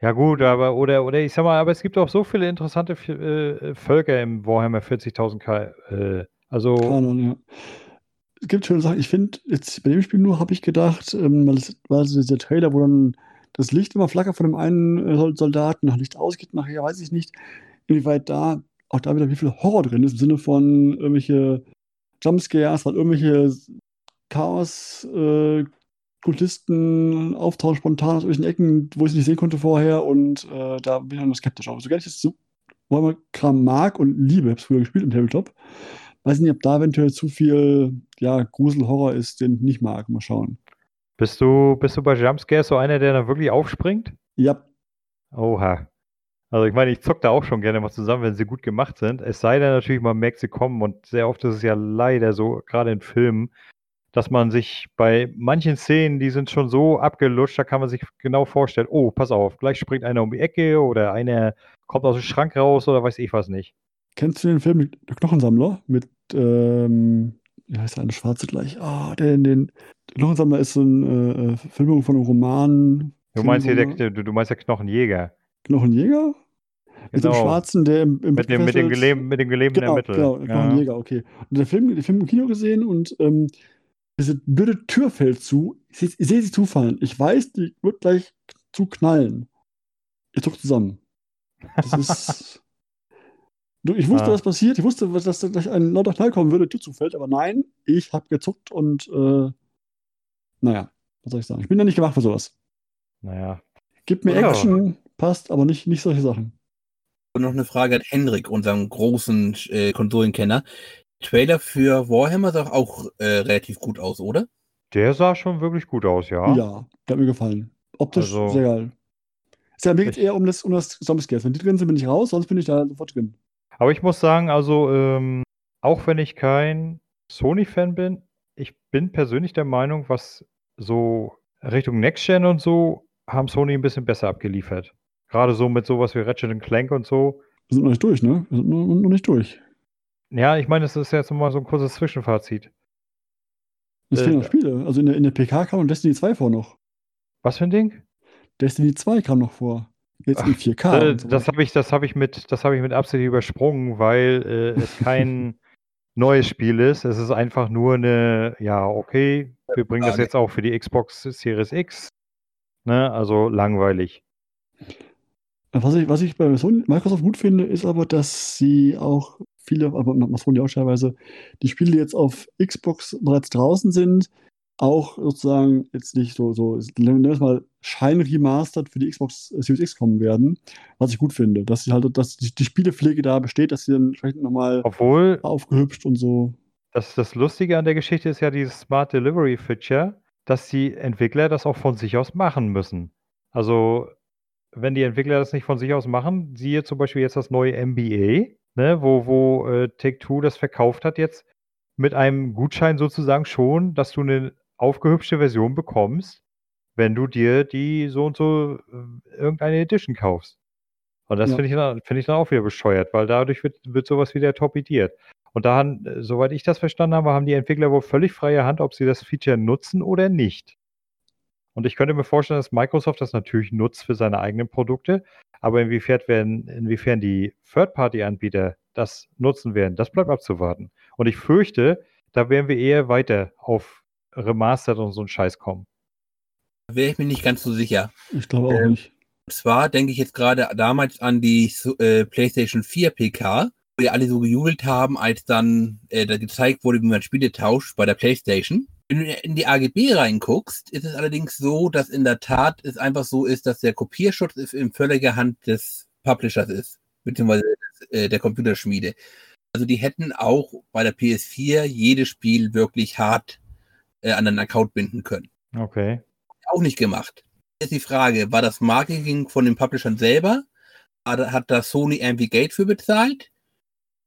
[SPEAKER 1] Ja gut, aber oder oder ich sag mal, aber es gibt auch so viele interessante äh, Völker im Warhammer 40.000 K. Äh, also
[SPEAKER 2] Kanon, ja. Es gibt schöne Sachen. Ich finde, jetzt bei dem Spiel nur habe ich gedacht, ähm, es war dieser Trailer, wo dann das Licht immer flackert von dem einen äh, Soldaten, nach Licht ausgeht, nachher weiß ich nicht, inwieweit da auch da wieder wie viel Horror drin ist, im Sinne von irgendwelche Jumpscares, weil irgendwelche Chaos, äh, Kultisten auftauchen spontan aus irgendwelchen Ecken, wo ich es nicht sehen konnte vorher und äh, da bin ich dann skeptisch. Aber so gerne ich das so Kram mag und liebe, ich habe es früher gespielt im Tabletop, weiß nicht, ob da eventuell zu viel ja, Grusel-Horror ist, den ich nicht mag. Mal schauen.
[SPEAKER 1] Bist du, bist du bei Jumpscares so einer, der dann wirklich aufspringt?
[SPEAKER 2] Ja.
[SPEAKER 1] Oha. Also ich meine, ich zock da auch schon gerne mal zusammen, wenn sie gut gemacht sind. Es sei denn natürlich, man merkt, sie kommen und sehr oft ist es ja leider so, gerade in Filmen, dass man sich bei manchen Szenen, die sind schon so abgelutscht, da kann man sich genau vorstellen, oh, pass auf, gleich springt einer um die Ecke oder einer kommt aus dem Schrank raus oder weiß ich was nicht.
[SPEAKER 2] Kennst du den Film Der Knochensammler mit, ähm, wie heißt der eine Schwarze gleich? Ah, oh, der, den, der Knochensammler ist so eine äh, Filmung von einem Roman.
[SPEAKER 1] Du meinst hier, der, du, du meinst der Knochenjäger.
[SPEAKER 2] Knochenjäger? Mit dem
[SPEAKER 1] Genau.
[SPEAKER 2] Schwarzen, der im, im
[SPEAKER 1] Mit dem, mit dem, Geleben, mit dem Geleben
[SPEAKER 2] Genau,
[SPEAKER 1] in der Mitte.
[SPEAKER 2] genau,
[SPEAKER 1] ja.
[SPEAKER 2] Knochenjäger, okay. Und der Film, den Film im Kino gesehen und ähm, diese blöde Tür fällt zu. Ich sehe sehe sie zufallen. Ich weiß, die wird gleich zu knallen. Ich zuck zusammen. Das ist. <laughs> Du, ich wusste,
[SPEAKER 1] Ah.
[SPEAKER 2] was passiert. Ich wusste, dass da gleich ein lauter Knall kommen würde, die Tür zufällt, aber nein, ich habe gezuckt und äh, naja, was soll ich sagen? Ich bin ja nicht gemacht für sowas.
[SPEAKER 1] Naja.
[SPEAKER 2] Gib mir
[SPEAKER 1] Ja.
[SPEAKER 2] Action, passt, aber nicht, nicht solche Sachen.
[SPEAKER 3] Und noch eine Frage an Henrik, unseren großen äh, Konsolenkenner. Trailer für Warhammer sah auch äh, relativ gut aus, oder?
[SPEAKER 1] Der sah schon wirklich gut aus, ja.
[SPEAKER 2] Ja, der hat mir gefallen. Optisch
[SPEAKER 1] Also-
[SPEAKER 2] sehr geil. Ist ja, mir geht
[SPEAKER 1] Ich-
[SPEAKER 2] eher um das, um das Zombiescares. Wenn die drin sind, bin ich raus, sonst bin ich da sofort drin.
[SPEAKER 1] Aber ich muss sagen, also, ähm, auch wenn ich kein Sony-Fan bin, ich bin persönlich der Meinung, was so Richtung Next Gen und so, haben Sony ein bisschen besser abgeliefert. Gerade so mit sowas wie Ratchet Clank und so.
[SPEAKER 2] Wir sind noch nicht durch, ne? Wir sind noch, noch nicht durch.
[SPEAKER 1] Ja, ich meine, das ist jetzt mal so ein kurzes Zwischenfazit.
[SPEAKER 2] Es
[SPEAKER 1] Äh,
[SPEAKER 2] fehlen noch Spiele. Also in der, in der PK kam Destiny 2 vor noch.
[SPEAKER 1] Was für ein Ding?
[SPEAKER 2] Destiny 2 kam noch vor. Jetzt in 4K.
[SPEAKER 1] Äh,
[SPEAKER 2] so
[SPEAKER 1] das habe ich, das habe ich mit, das habe ich mit Absicht übersprungen, weil äh, es kein <laughs> neues Spiel ist. Es ist einfach nur eine, ja, okay, wir bringen das jetzt auch für die Xbox Series X. Ne, also langweilig.
[SPEAKER 2] Was ich, was ich bei Microsoft gut finde, ist aber, dass sie auch viele, aber macht Sony auch teilweise, die Spiele, die jetzt auf Xbox bereits draußen sind, auch sozusagen jetzt nicht so, so nennen wir es mal Schein-Remastered für die Xbox Series X kommen werden, was ich gut finde. Dass sie halt, dass die, die Spielepflege da besteht, dass sie dann entsprechend nochmal
[SPEAKER 1] Obwohl,
[SPEAKER 2] aufgehübscht und so.
[SPEAKER 1] das, das Lustige an der Geschichte ist ja dieses Smart Delivery Feature, dass die Entwickler das auch von sich aus machen müssen. Also, wenn die Entwickler das nicht von sich aus machen, siehe zum Beispiel jetzt das neue NBA, ne, wo, wo äh, Take-Two das verkauft hat jetzt mit einem Gutschein sozusagen schon, dass du eine aufgehübschte Version bekommst, wenn du dir die so und so äh, irgendeine Edition kaufst. Und das
[SPEAKER 2] Ja.
[SPEAKER 1] finde ich, dann- finde ich dann auch wieder bescheuert, weil dadurch wird, wird sowas wieder torpediert. Und da, haben, äh, soweit ich das verstanden habe, haben die Entwickler wohl völlig freie Hand, ob sie das Feature nutzen oder nicht. Und ich könnte mir vorstellen, dass Microsoft das natürlich nutzt für seine eigenen Produkte, aber inwiefern, werden, inwiefern die Third-Party-Anbieter das nutzen werden, das bleibt abzuwarten. Und ich fürchte, da werden wir eher weiter auf Remastered und so einen Scheiß kommen.
[SPEAKER 3] Da wäre ich mir nicht ganz so sicher.
[SPEAKER 2] Ich glaube auch
[SPEAKER 3] Ähm,
[SPEAKER 2] nicht.
[SPEAKER 3] Und zwar denke ich jetzt gerade damals an die äh, PlayStation 4 PK, wo wir alle so gejubelt haben, als dann äh, da gezeigt wurde, wie man Spiele tauscht bei der PlayStation. Wenn du in die AGB reinguckst, ist es allerdings so, dass in der Tat es einfach so ist, dass der Kopierschutz in völliger Hand des Publishers ist, beziehungsweise äh, der Computerschmiede. Also die hätten auch bei der PS4 jedes Spiel wirklich hart äh, an einen Account binden können
[SPEAKER 1] Okay.
[SPEAKER 3] auch nicht gemacht. Jetzt die Frage, war das Marketing von den Publishern selber? Hat, hat da Sony irgendwie Geld für bezahlt?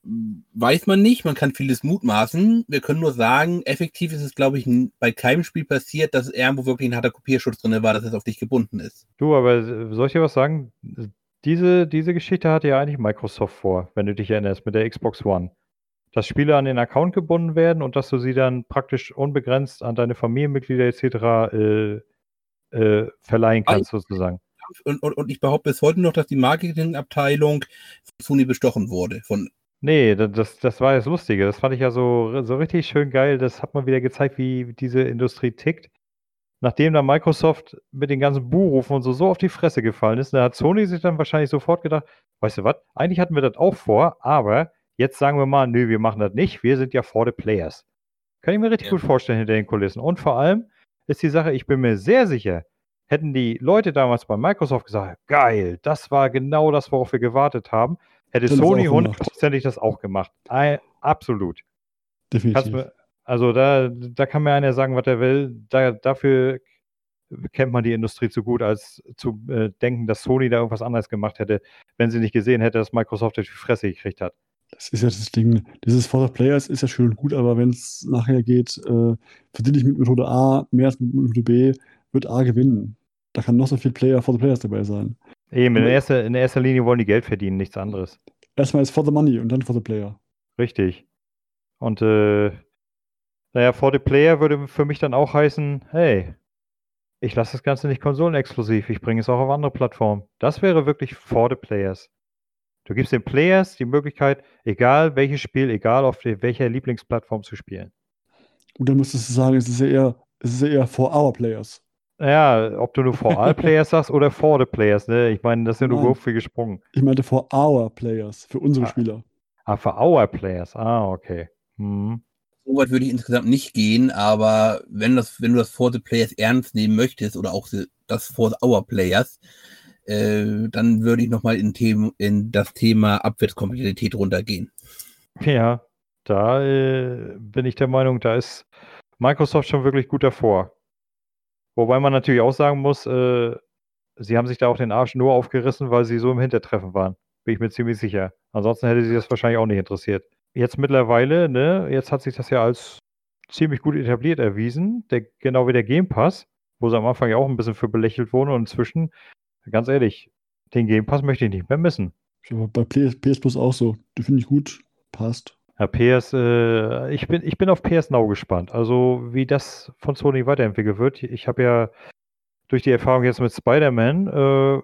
[SPEAKER 3] Weiß man nicht, man kann vieles mutmaßen. Wir können nur sagen, effektiv ist es, glaube ich, bei keinem Spiel passiert, dass irgendwo wirklich ein harter Kopierschutz drin war, dass es auf dich gebunden ist.
[SPEAKER 1] Du, aber soll ich dir was sagen? Diese, diese Geschichte hatte ja eigentlich Microsoft vor, wenn du dich erinnerst, mit der Xbox One. Dass Spiele an den Account gebunden werden und dass du sie dann praktisch unbegrenzt an deine Familienmitglieder etc. Äh, äh, verleihen kannst, sozusagen.
[SPEAKER 3] Und, und, und ich behaupte bis heute noch, dass die Marketingabteilung von Sony bestochen wurde. Von,
[SPEAKER 1] Nee, da- das, das war das Lustige. Das fand ich ja so, so richtig schön geil. Das hat mal wieder gezeigt, wie diese Industrie tickt. nachdem dann Microsoft mit den ganzen Buhrufen und so, so auf die Fresse gefallen ist, da hat Sony sich dann wahrscheinlich sofort gedacht, weißt du was, eigentlich hatten wir das auch vor, aber jetzt sagen wir mal, nö, wir machen das nicht, wir sind ja for the players. Kann ich mir richtig
[SPEAKER 3] Ja.
[SPEAKER 1] gut vorstellen hinter den Kulissen. Und vor allem ist die Sache, ich bin mir sehr sicher, hätten die Leute damals bei Microsoft gesagt, geil, das war genau das, worauf wir gewartet haben, hätte Sony hundertprozentig das auch gemacht. Ei, absolut.
[SPEAKER 2] Definitiv.
[SPEAKER 1] mir, also da, da kann mir einer sagen, was er will. Da, dafür kennt man die Industrie zu gut, als zu äh, denken, dass Sony da irgendwas anderes gemacht hätte, wenn sie nicht gesehen hätte, dass Microsoft die Fresse gekriegt hat.
[SPEAKER 2] Das ist ja das Ding. Dieses For the Players ist ja schön und gut, aber wenn es nachher geht, äh, verdiene ich mit Methode A mehr als mit Methode B, wird A gewinnen. Da kann noch so viel Player for the Players dabei sein.
[SPEAKER 1] Eben, in erster, in erster Linie wollen die Geld verdienen, nichts anderes.
[SPEAKER 2] Erstmal ist for the money und dann for the player.
[SPEAKER 1] Richtig. Und äh, naja, for the Player würde für mich dann auch heißen, hey, ich lasse das Ganze nicht konsolenexklusiv, ich bringe es auch auf andere Plattformen. Das wäre wirklich for the Players. Du gibst den Players die Möglichkeit, egal welches Spiel, egal auf welcher Lieblingsplattform zu spielen.
[SPEAKER 2] Und dann müsstest du sagen, es ist ja eher, es ist ja eher for our players.
[SPEAKER 1] Ja, ob du nur for all Players sagst oder for the Players, ne? Ich meine, das ist ja nur grob viel gesprungen.
[SPEAKER 2] Ich meinte for our players, für unsere
[SPEAKER 1] Ah.
[SPEAKER 2] Spieler.
[SPEAKER 1] Ah, for our Players. Ah, okay. Hm.
[SPEAKER 3] So weit würde ich insgesamt nicht gehen, aber wenn, das, wenn du das For the Players ernst nehmen möchtest oder auch das For Our Players, äh, dann würde ich nochmal in, Themen- in das Thema Abwärtskompatibilität runtergehen.
[SPEAKER 1] Ja, da äh, bin ich der Meinung, da ist Microsoft schon wirklich gut davor. Wobei man natürlich auch sagen muss, äh, sie haben sich da auch den Arsch nur aufgerissen, weil sie so im Hintertreffen waren. Bin ich mir ziemlich sicher. Ansonsten hätte sie das wahrscheinlich auch nicht interessiert. Jetzt mittlerweile, ne, jetzt hat sich das ja als ziemlich gut etabliert erwiesen, der, genau wie der Game Pass, wo sie am Anfang ja auch ein bisschen für belächelt wurden und inzwischen, ganz ehrlich, den Game Pass möchte ich nicht mehr missen.
[SPEAKER 2] Ist aber bei PS Plus auch so. Die finde ich gut. Passt.
[SPEAKER 1] Ja, PS, äh, ich bin, ich bin auf PS Now gespannt. Also, wie das von Sony weiterentwickelt wird. Ich habe ja durch die Erfahrung jetzt mit Spider-Man, äh,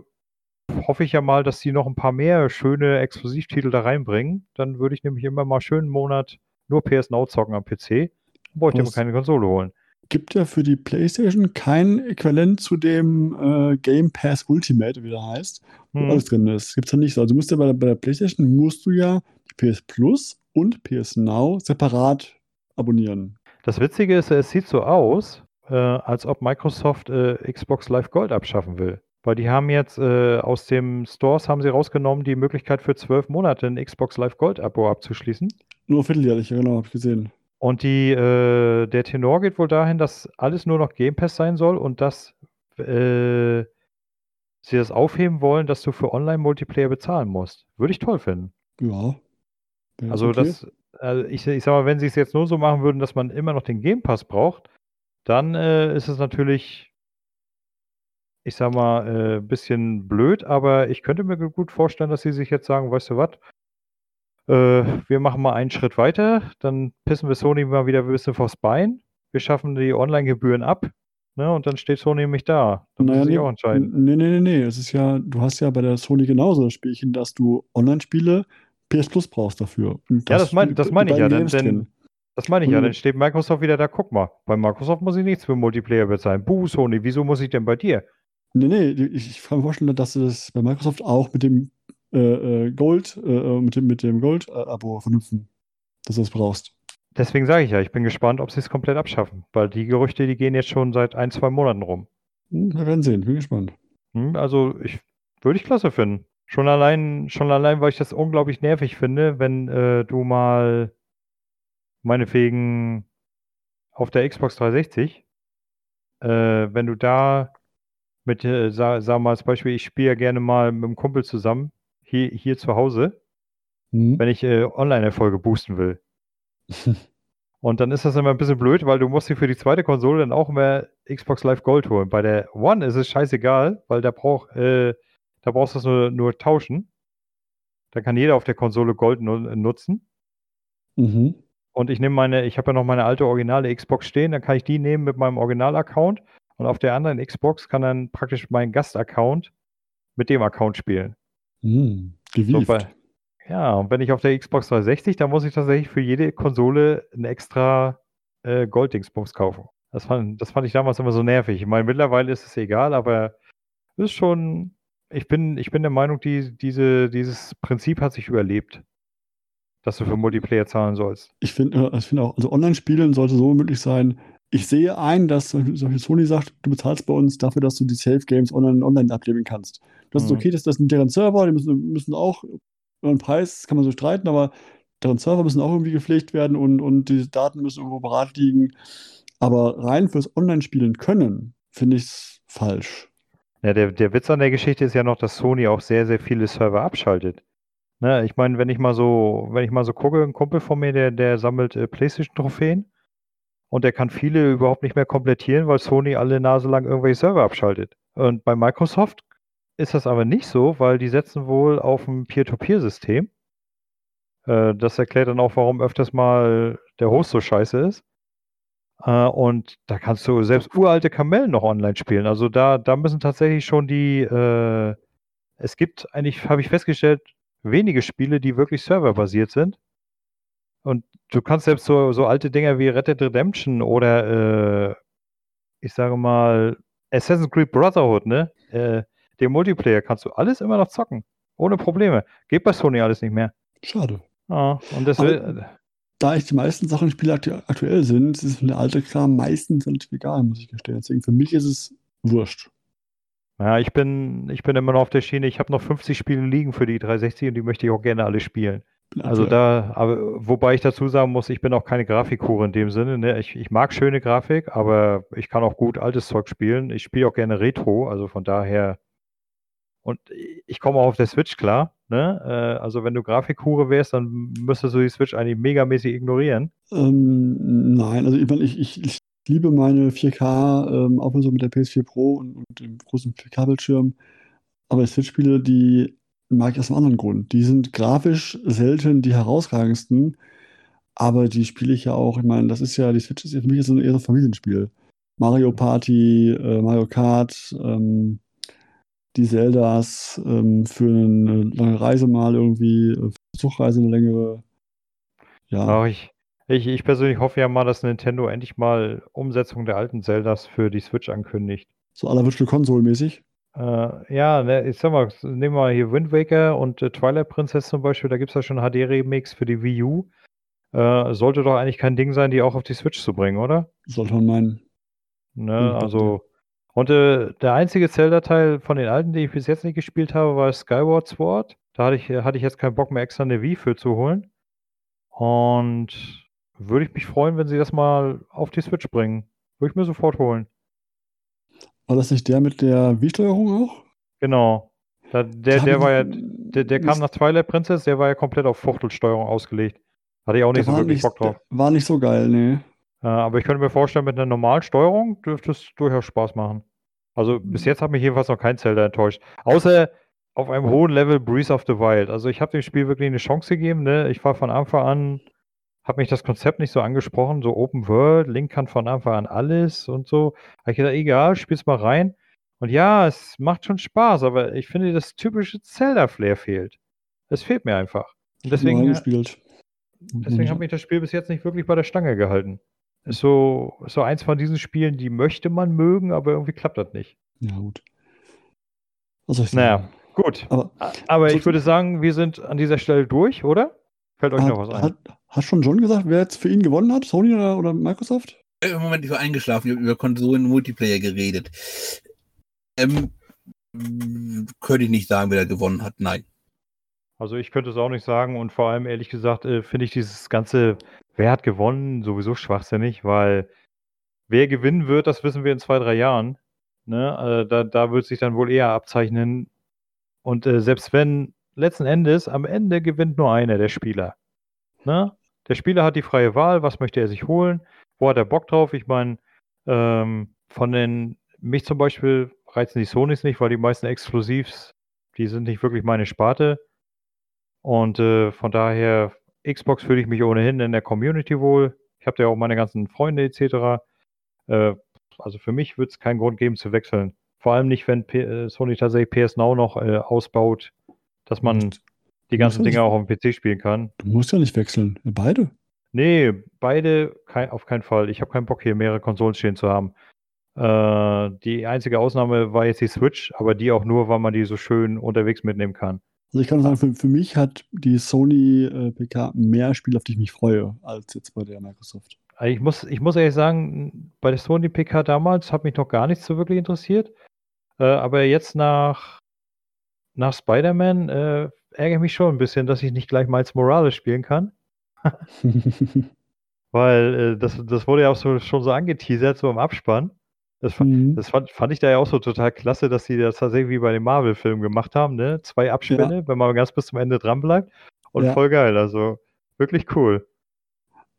[SPEAKER 1] hoffe ich ja mal, dass die noch ein paar mehr schöne Exklusivtitel da reinbringen. Dann würde ich nämlich immer mal schön einen Monat nur PS Now zocken am PC. Dann brauche ich mir keine Konsole holen.
[SPEAKER 2] Gibt ja für die PlayStation kein Äquivalent zu dem äh, Game Pass Ultimate, wie der heißt, wo
[SPEAKER 1] Hm.
[SPEAKER 2] alles drin ist. Gibt's ja nicht so. Also du musst ja bei der, bei der PlayStation musst du ja die PS Plus und PS Now separat abonnieren.
[SPEAKER 1] Das Witzige ist, es sieht so aus, äh, als ob Microsoft äh, Xbox Live Gold abschaffen will. Weil die haben jetzt äh, aus dem Stores haben sie rausgenommen, die Möglichkeit für zwölf Monate ein Xbox Live Gold Abo abzuschließen.
[SPEAKER 2] Nur vierteljährlich, genau, habe ich gesehen.
[SPEAKER 1] Und die, äh, der Tenor geht wohl dahin, dass alles nur noch Game Pass sein soll und dass äh, sie das aufheben wollen, dass du für Online-Multiplayer bezahlen musst. Würde ich toll finden.
[SPEAKER 2] Ja. Wär
[SPEAKER 1] Also
[SPEAKER 2] okay.
[SPEAKER 1] das, also ich, ich sag mal, wenn sie es jetzt nur so machen würden, dass man immer noch den Game Pass braucht, dann äh, ist es natürlich, ich sag mal, ein äh, bisschen blöd, aber ich könnte mir gut vorstellen, dass sie sich jetzt sagen, weißt du was, äh, wir machen mal einen Schritt weiter, dann pissen wir Sony mal wieder ein bisschen vors Bein, wir schaffen die Online-Gebühren ab, ne, und dann steht Sony nämlich da. Dann
[SPEAKER 2] Naja,
[SPEAKER 1] sie
[SPEAKER 2] nee,
[SPEAKER 1] auch entscheiden.
[SPEAKER 2] nee, nee, nee, nee. Es ist ja, du hast ja bei der Sony genauso das Spielchen, dass du Online-Spiele PS Plus brauchst dafür. Und
[SPEAKER 1] Ja, das mein-
[SPEAKER 2] die-
[SPEAKER 1] das
[SPEAKER 2] die
[SPEAKER 1] meine ich ja, denn- denn-. Das meine ich ja, dann steht Microsoft wieder da, guck mal, bei Microsoft muss ich nichts für Multiplayer bezahlen. Buh, Sony, wieso muss ich denn bei dir?
[SPEAKER 2] Nee, nee, ich, ich kann mir vorstellen, dass sie das bei Microsoft auch mit dem äh, äh, Gold, äh, mit dem, mit dem Gold-Abo vernünften, dass du das brauchst.
[SPEAKER 1] Deswegen sage ich ja, ich bin gespannt, ob sie es komplett abschaffen, weil die Gerüchte, die gehen jetzt schon seit ein, zwei Monaten rum.
[SPEAKER 2] Hm, wir werden sehen, bin gespannt.
[SPEAKER 1] Hm, also ich würde ich klasse finden. Schon allein, schon allein, weil ich das unglaublich nervig finde, wenn äh, du mal meinetwegen auf der Xbox 360, äh, wenn du da mit, äh, sag, sag mal als Beispiel, ich spiele ja gerne mal mit einem Kumpel zusammen, hier, hier zu Hause,
[SPEAKER 2] Hm.
[SPEAKER 1] wenn ich äh, Online-Erfolge boosten will. <laughs> Und dann ist das immer ein bisschen blöd, weil du musst dir für die zweite Konsole dann auch immer Xbox Live Gold holen. Bei der One ist es scheißegal, weil da, brauch, äh, da brauchst du es nur, nur tauschen. Da kann jeder auf der Konsole Gold nu nutzen.
[SPEAKER 2] Mhm.
[SPEAKER 1] Und ich nehme meine, ich habe ja noch meine alte originale Xbox stehen, dann kann ich die nehmen mit meinem Original-Account und auf der anderen Xbox kann dann praktisch mein Gast-Account mit dem Account spielen.
[SPEAKER 2] Hm.
[SPEAKER 1] So, bei, ja, und wenn ich auf der Xbox 360, dann muss ich tatsächlich für jede Konsole ein extra äh, Gold-Dingsbums kaufen. Das fand, das fand ich damals immer so nervig. Ich meine, mittlerweile ist es egal, aber es ist schon, ich bin, ich bin der Meinung, die, diese, dieses Prinzip hat sich überlebt, dass du für Multiplayer zahlen sollst.
[SPEAKER 2] Ich finde ich find auch, also Online-Spielen sollte so möglich sein. Ich sehe ein, dass zum Beispiel Sony sagt, du bezahlst bei uns dafür, dass du die Safe Games online, online ableben kannst. Das ist
[SPEAKER 1] Mhm.
[SPEAKER 2] okay, das, das sind deren Server, die müssen, müssen auch über den Preis, kann man so streiten, aber deren Server müssen auch irgendwie gepflegt werden und, und die Daten müssen irgendwo bereit liegen. Aber rein fürs Online-Spielen können, finde ich es falsch.
[SPEAKER 1] Ja, der, der Witz an der Geschichte ist ja noch, dass Sony auch sehr, sehr viele Server abschaltet. Ne, ich meine, wenn ich mal so, wenn ich mal so gucke, ein Kumpel von mir, der, der sammelt äh, PlayStation-Trophäen und der kann viele überhaupt nicht mehr komplettieren, weil Sony alle Nase lang irgendwelche Server abschaltet. Und bei Microsoft ist das aber nicht so, weil die setzen wohl auf ein Peer-to-Peer-System. Äh, das erklärt dann auch, warum öfters mal der Host so scheiße ist. Äh, und da kannst du selbst uralte Kamellen noch online spielen. Also da, da müssen tatsächlich schon die, äh, es gibt eigentlich, habe ich festgestellt, wenige Spiele, die wirklich serverbasiert sind. Und du kannst selbst so, so alte Dinger wie Red Dead Redemption oder äh, ich sage mal Assassin's Creed Brotherhood, ne? Äh, den Multiplayer kannst du alles immer noch zocken. Ohne Probleme. Geht bei Sony alles nicht mehr.
[SPEAKER 2] Schade.
[SPEAKER 1] Ja, und das will,
[SPEAKER 2] Da ich die meisten Sachen spiele aktu aktuell sind, ist der alte Kram meistens relativ egal, muss ich gestehen. Deswegen für mich ist es wurscht.
[SPEAKER 1] Ja, ich bin, ich bin immer noch auf der Schiene. Ich habe noch 50 Spiele liegen für die 360 und die möchte ich auch gerne alle spielen. Also da, aber wobei ich dazu sagen muss, ich bin auch keine Grafikhure in dem Sinne. Ne? Ich, ich mag schöne Grafik, aber ich kann auch gut altes Zeug spielen. Ich spiele auch gerne Retro, also von daher. Und ich komme auch auf der Switch klar. Ne? Äh, also wenn du Grafikhure wärst, dann müsstest du die Switch eigentlich megamäßig ignorieren.
[SPEAKER 2] Ähm, nein, also ich, meine, ich, ich, ich liebe meine 4K-Auflösung mit der PS4 Pro und, und dem großen 4K-Bildschirm. Aber Switch-Spiele, die mag ich aus einem anderen Grund. Die sind grafisch selten die herausragendsten, aber die spiele ich ja auch. Ich meine, das ist ja, die Switch ist für mich so ein eher so Familienspiel. Mario Party, äh, Mario Kart, ähm, die Zeldas ähm, für eine lange Reise mal irgendwie, äh, Zugreise eine längere. Ja.
[SPEAKER 1] Ich, ich, ich persönlich hoffe ja mal, dass Nintendo endlich mal Umsetzung der alten Zeldas für die Switch ankündigt.
[SPEAKER 2] So aller Virtual Console mäßig.
[SPEAKER 1] Äh, ja, ne, ich sag mal, nehmen wir hier Wind Waker und äh, Twilight Princess zum Beispiel, da gibt es ja schon HD-Remix für die Wii U. Äh, sollte doch eigentlich kein Ding sein, die auch auf die Switch zu bringen, oder?
[SPEAKER 2] Sollte man meinen.
[SPEAKER 1] Ne, also. Und äh, der einzige Zelda-Teil von den alten, den ich bis jetzt nicht gespielt habe, war Skyward Sword. Da hatte ich, hatte ich jetzt keinen Bock mehr extra eine Wii für zu holen. Und würde ich mich freuen, wenn sie das mal auf die Switch bringen. Würde ich mir sofort holen.
[SPEAKER 2] War das nicht der mit der Wii-Steuerung auch?
[SPEAKER 1] Genau. Da, der, der war ja, der, der kam nach Twilight Princess, der war ja komplett auf Fuchtelsteuerung ausgelegt. Hatte ich auch nicht so wirklich
[SPEAKER 2] nicht,
[SPEAKER 1] Bock drauf.
[SPEAKER 2] war nicht so geil, nee.
[SPEAKER 1] Äh, aber ich könnte mir vorstellen, mit einer normalen Steuerung dürfte es durchaus Spaß machen. Also bis jetzt hat mich jedenfalls noch kein Zelda enttäuscht. Außer auf einem hohen Level Breeze of the Wild. Also ich habe dem Spiel wirklich eine Chance gegeben. Ne? Ich war von Anfang an, habe mich das Konzept nicht so angesprochen, so Open World, Link kann von Anfang an alles und so. Habe ich gedacht, egal, spiel's mal rein. Und ja, es macht schon Spaß, aber ich finde, das typische Zelda-Flair fehlt. Es fehlt mir einfach. Und deswegen,
[SPEAKER 2] gespielt.
[SPEAKER 1] Deswegen hat mich das Spiel bis jetzt nicht wirklich bei der Stange gehalten. Ist so, ist so eins von diesen Spielen, die möchte man mögen, aber irgendwie klappt das nicht.
[SPEAKER 2] Ja, gut. Was soll ich
[SPEAKER 1] Naja,
[SPEAKER 2] sagen?
[SPEAKER 1] gut.
[SPEAKER 2] Aber
[SPEAKER 1] Aber ich würde sagen, wir sind an dieser Stelle durch, oder? Fällt euch
[SPEAKER 2] hat,
[SPEAKER 1] noch was ein?
[SPEAKER 2] hat, hat schon John gesagt, wer jetzt für ihn gewonnen hat? Sony oder, oder Microsoft?
[SPEAKER 3] Äh, Im Moment, ich war eingeschlafen, ich habe über Konsolen Multiplayer geredet. Ähm, könnte ich nicht sagen, wer da gewonnen hat. Nein.
[SPEAKER 1] Also ich könnte es auch nicht sagen und vor allem ehrlich gesagt äh, finde ich dieses ganze, wer hat gewonnen, sowieso schwachsinnig, weil wer gewinnen wird, das wissen wir in zwei, drei Jahren. Ne? Äh, da, da wird sich dann wohl eher abzeichnen. Und äh, selbst wenn letzten Endes, am Ende gewinnt nur einer, der Spieler. Ne? Der Spieler hat die freie Wahl, was möchte er sich holen, wo hat er Bock drauf. Ich meine, ähm, von den, mich zum Beispiel reizen die Sonys nicht, weil die meisten Exklusivs, die sind nicht wirklich meine Sparte. Und äh, von daher, Xbox fühle ich mich ohnehin in der Community wohl. Ich habe da ja auch meine ganzen Freunde etc. Äh, also für mich wird es keinen Grund geben zu wechseln. Vor allem nicht, wenn P äh, Sony tatsächlich PS Now noch äh, ausbaut, dass man die ganzen Dinge auch auf dem PC spielen kann.
[SPEAKER 2] Du musst ja nicht wechseln. Beide.
[SPEAKER 1] Nee, beide kein, auf keinen Fall. Ich habe keinen Bock, hier mehrere Konsolen stehen zu haben. Äh, die einzige Ausnahme war jetzt die Switch, aber die auch nur, weil man die so schön unterwegs mitnehmen kann.
[SPEAKER 2] Also ich kann sagen, für, für mich hat die Sony äh, PK mehr Spiele, auf die ich mich freue, als jetzt bei der Microsoft.
[SPEAKER 1] Also ich muss, ich muss ehrlich sagen, bei der Sony PK damals hat mich noch gar nichts so wirklich interessiert. Äh, aber jetzt nach, nach Spider-Man äh, ärgere ich mich schon ein bisschen, dass ich nicht gleich Miles Morales spielen kann. <laughs> Weil äh, das, das wurde ja auch so, schon so angeteasert, so im Abspann. Das,
[SPEAKER 2] Mhm.
[SPEAKER 1] das fand, fand ich da ja auch so total klasse, dass sie das tatsächlich wie bei den Marvel-Filmen gemacht haben, ne? Zwei Abspänne, wenn man ganz bis zum Ende dran bleibt. Und
[SPEAKER 2] Ja.
[SPEAKER 1] voll geil, also wirklich cool.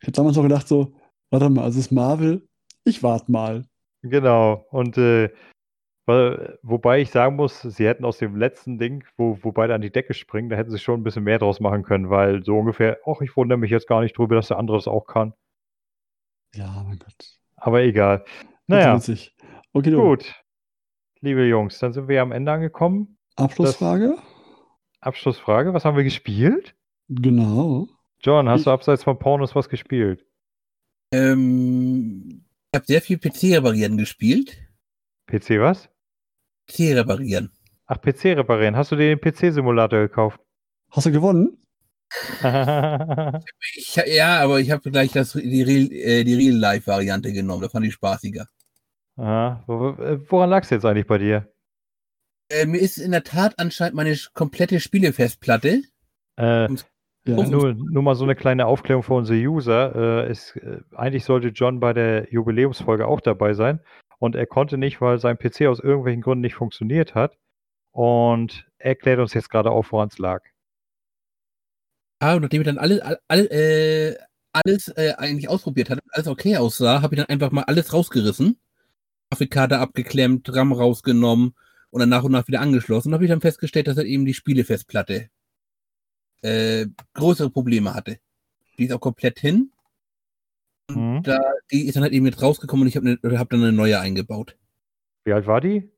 [SPEAKER 2] Ich habe damals noch gedacht so, warte mal, also es ist Marvel, ich warte mal.
[SPEAKER 1] Genau. Und äh, wobei ich sagen muss, sie hätten aus dem letzten Ding, wo, wo beide an die Decke springen, da hätten sie schon ein bisschen mehr draus machen können, weil so ungefähr, ach, ich wundere mich jetzt gar nicht drüber, dass der andere das auch kann.
[SPEAKER 2] Ja, mein Gott.
[SPEAKER 1] Aber egal. Naja,
[SPEAKER 2] witzig. Okay,
[SPEAKER 1] gut. Liebe Jungs, dann sind wir am Ende angekommen.
[SPEAKER 2] Abschlussfrage?
[SPEAKER 1] Abschlussfrage, was haben wir gespielt?
[SPEAKER 2] Genau.
[SPEAKER 1] John, hast
[SPEAKER 2] Ich-
[SPEAKER 1] du abseits von Pornos was gespielt?
[SPEAKER 3] Ähm, ich habe sehr viel PC reparieren gespielt.
[SPEAKER 1] PC was?
[SPEAKER 3] PC reparieren.
[SPEAKER 1] Ach, PC reparieren. Hast du dir den PC-Simulator gekauft?
[SPEAKER 2] Hast du gewonnen? <laughs>
[SPEAKER 3] Ich, ja, aber ich habe gleich das, die Real, äh, Real-Life-Variante genommen. Das fand ich spaßiger.
[SPEAKER 1] Aha. Wo- Woran lag es jetzt eigentlich bei dir?
[SPEAKER 3] Äh, mir ist in der Tat anscheinend meine komplette Spielefestplatte.
[SPEAKER 1] Äh,
[SPEAKER 2] Ja.
[SPEAKER 3] Oh.
[SPEAKER 1] nur, nur mal so eine kleine Aufklärung für unsere User. Äh, es, äh, eigentlich sollte John bei der Jubiläumsfolge auch dabei sein. Und er konnte nicht, weil sein PC aus irgendwelchen Gründen nicht funktioniert hat. Und er klärt uns jetzt gerade auf, woran es lag.
[SPEAKER 3] Ah, und nachdem ich dann alle, alle, äh, alles äh, eigentlich ausprobiert hatte, und alles okay aussah, habe ich dann einfach mal alles rausgerissen. Grafikkarte abgeklemmt, RAM rausgenommen und dann nach und nach wieder angeschlossen. Und habe ich dann festgestellt, dass er eben die Spielefestplatte äh, größere Probleme hatte. Die ist auch komplett hin. Und
[SPEAKER 1] Mhm.
[SPEAKER 3] da, die ist dann halt eben jetzt rausgekommen und ich habe ne, hab dann eine neue eingebaut.
[SPEAKER 1] Wie alt war die?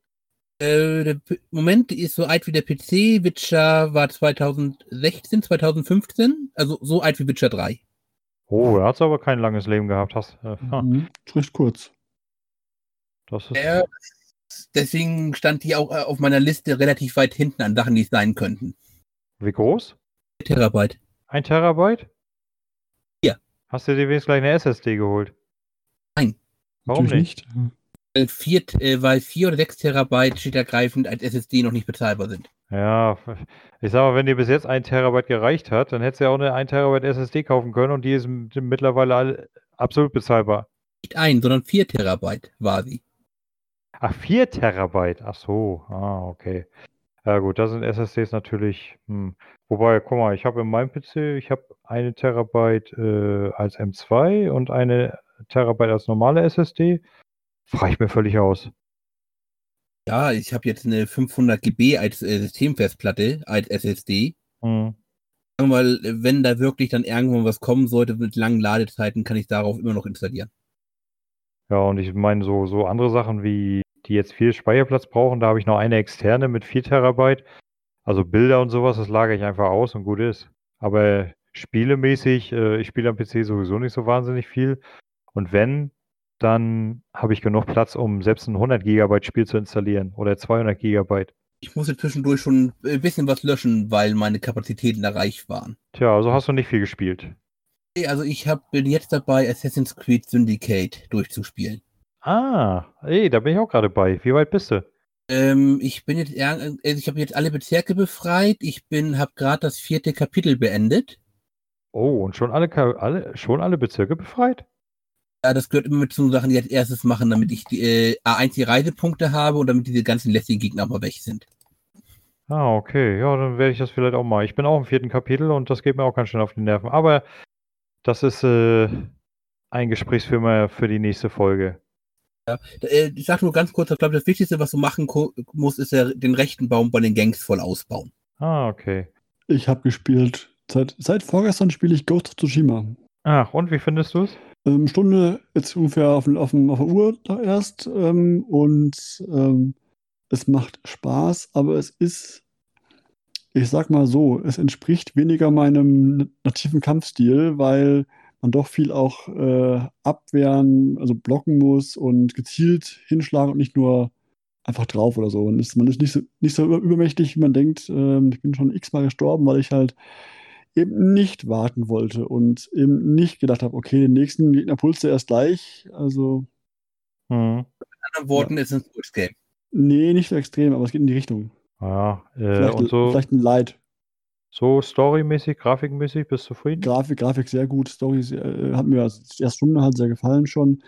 [SPEAKER 3] Äh, der P Moment, die ist so alt wie der PC. Witcher war 2016, 2015. Also so alt wie Witcher 3.
[SPEAKER 1] Oh, da hat aber kein langes Leben gehabt. Hast, äh,
[SPEAKER 2] Mhm. Recht kurz.
[SPEAKER 1] Das ist,
[SPEAKER 3] Ja, deswegen stand die auch äh, auf meiner Liste relativ weit hinten an Sachen, die es sein könnten.
[SPEAKER 1] Wie groß?
[SPEAKER 3] Terabyte.
[SPEAKER 1] Ein Terabyte?
[SPEAKER 3] Ja.
[SPEAKER 1] Hast du dir wenigstens gleich eine SSD geholt?
[SPEAKER 3] Nein.
[SPEAKER 1] Warum
[SPEAKER 2] Natürlich
[SPEAKER 1] nicht?
[SPEAKER 3] Weil vier, äh, weil vier oder sechs Terabyte steht ergreifend als SSD noch nicht bezahlbar sind.
[SPEAKER 1] Ja, ich sag mal, wenn dir bis jetzt ein Terabyte gereicht hat, dann hättest du ja auch eine 1 Terabyte SSD kaufen können und die ist mittlerweile absolut bezahlbar.
[SPEAKER 3] Nicht ein, sondern vier Terabyte war sie.
[SPEAKER 1] Ach, 4 Terabyte. Ach so, ah, okay. Ja gut, da sind SSDs natürlich. Hm. Wobei, guck mal, ich habe in meinem PC, ich habe eine Terabyte äh, als M2 und eine Terabyte als normale SSD. Frage ich mir völlig aus.
[SPEAKER 3] Ja, ich habe jetzt eine 500 GB als äh, Systemfestplatte, als SSD.
[SPEAKER 1] Hm.
[SPEAKER 3] Mal, wenn da wirklich dann irgendwann was kommen sollte mit langen Ladezeiten, kann ich darauf immer noch installieren.
[SPEAKER 1] Ja, und ich meine, so, so andere Sachen wie, die jetzt viel Speicherplatz brauchen, da habe ich noch eine externe mit 4 Terabyte. Also Bilder und sowas, das lagere ich einfach aus und gut ist. Aber spielemäßig, äh, ich spiele am PC sowieso nicht so wahnsinnig viel. Und wenn, dann habe ich genug Platz, um selbst ein 100 Gigabyte Spiel zu installieren oder 200 Gigabyte.
[SPEAKER 3] Ich musste zwischendurch schon ein bisschen was löschen, weil meine Kapazitäten erreicht waren.
[SPEAKER 1] Tja, also hast du nicht viel gespielt.
[SPEAKER 3] Also ich hab, bin jetzt dabei, Assassin's Creed Syndicate durchzuspielen.
[SPEAKER 1] Ah, ey, da bin ich auch gerade bei. Wie weit bist du?
[SPEAKER 3] Ähm, ich bin jetzt, also ich habe jetzt alle Bezirke befreit. Ich bin, habe gerade das vierte Kapitel beendet.
[SPEAKER 1] Oh, und schon alle, alle, schon alle Bezirke befreit?
[SPEAKER 3] Ja, das gehört immer mit zu Sachen, die ich als erstes machen, damit ich die äh, A1 die Reisepunkte habe und damit diese ganzen lästigen Gegner mal weg sind.
[SPEAKER 1] Ah, okay. Ja, dann werde ich das vielleicht auch mal. Ich bin auch im vierten Kapitel und das geht mir auch ganz schön auf die Nerven. Aber das ist äh, ein Gesprächsfilmer für die nächste Folge.
[SPEAKER 3] Äh, ich sag nur ganz kurz, ich glaube, das Wichtigste, was du machen musst, ist ja den rechten Baum bei den Gangs voll ausbauen.
[SPEAKER 1] Ah, okay.
[SPEAKER 2] Ich habe gespielt, seit, seit vorgestern spiele ich Ghost of Tsushima.
[SPEAKER 1] Ach, und wie findest du es?
[SPEAKER 2] Ähm, Stunde jetzt ungefähr auf, auf, dem- auf der Uhr da erst ähm, und ähm, es macht Spaß, aber es ist, ich sag mal so, es entspricht weniger meinem nativen Kampfstil, weil man doch viel auch äh, abwehren, also blocken muss und gezielt hinschlagen und nicht nur einfach drauf oder so. Man ist, man ist nicht, so, nicht so übermächtig, wie man denkt. Ähm, ich bin schon x-mal gestorben, weil ich halt eben nicht warten wollte und eben nicht gedacht habe, okay, den nächsten Gegner pulst du erst gleich. Also.
[SPEAKER 3] Hm. In anderen Worten ja. ist es ein Game.
[SPEAKER 2] Nee, nicht so extrem, aber es geht in die Richtung.
[SPEAKER 1] Ja,
[SPEAKER 2] äh, vielleicht, und so. Vielleicht ein Light.
[SPEAKER 1] So storymäßig, grafikmäßig, bist du zufrieden?
[SPEAKER 2] Grafik, Grafik sehr gut. Story äh, hat mir also die erste Stunde halt sehr gefallen schon.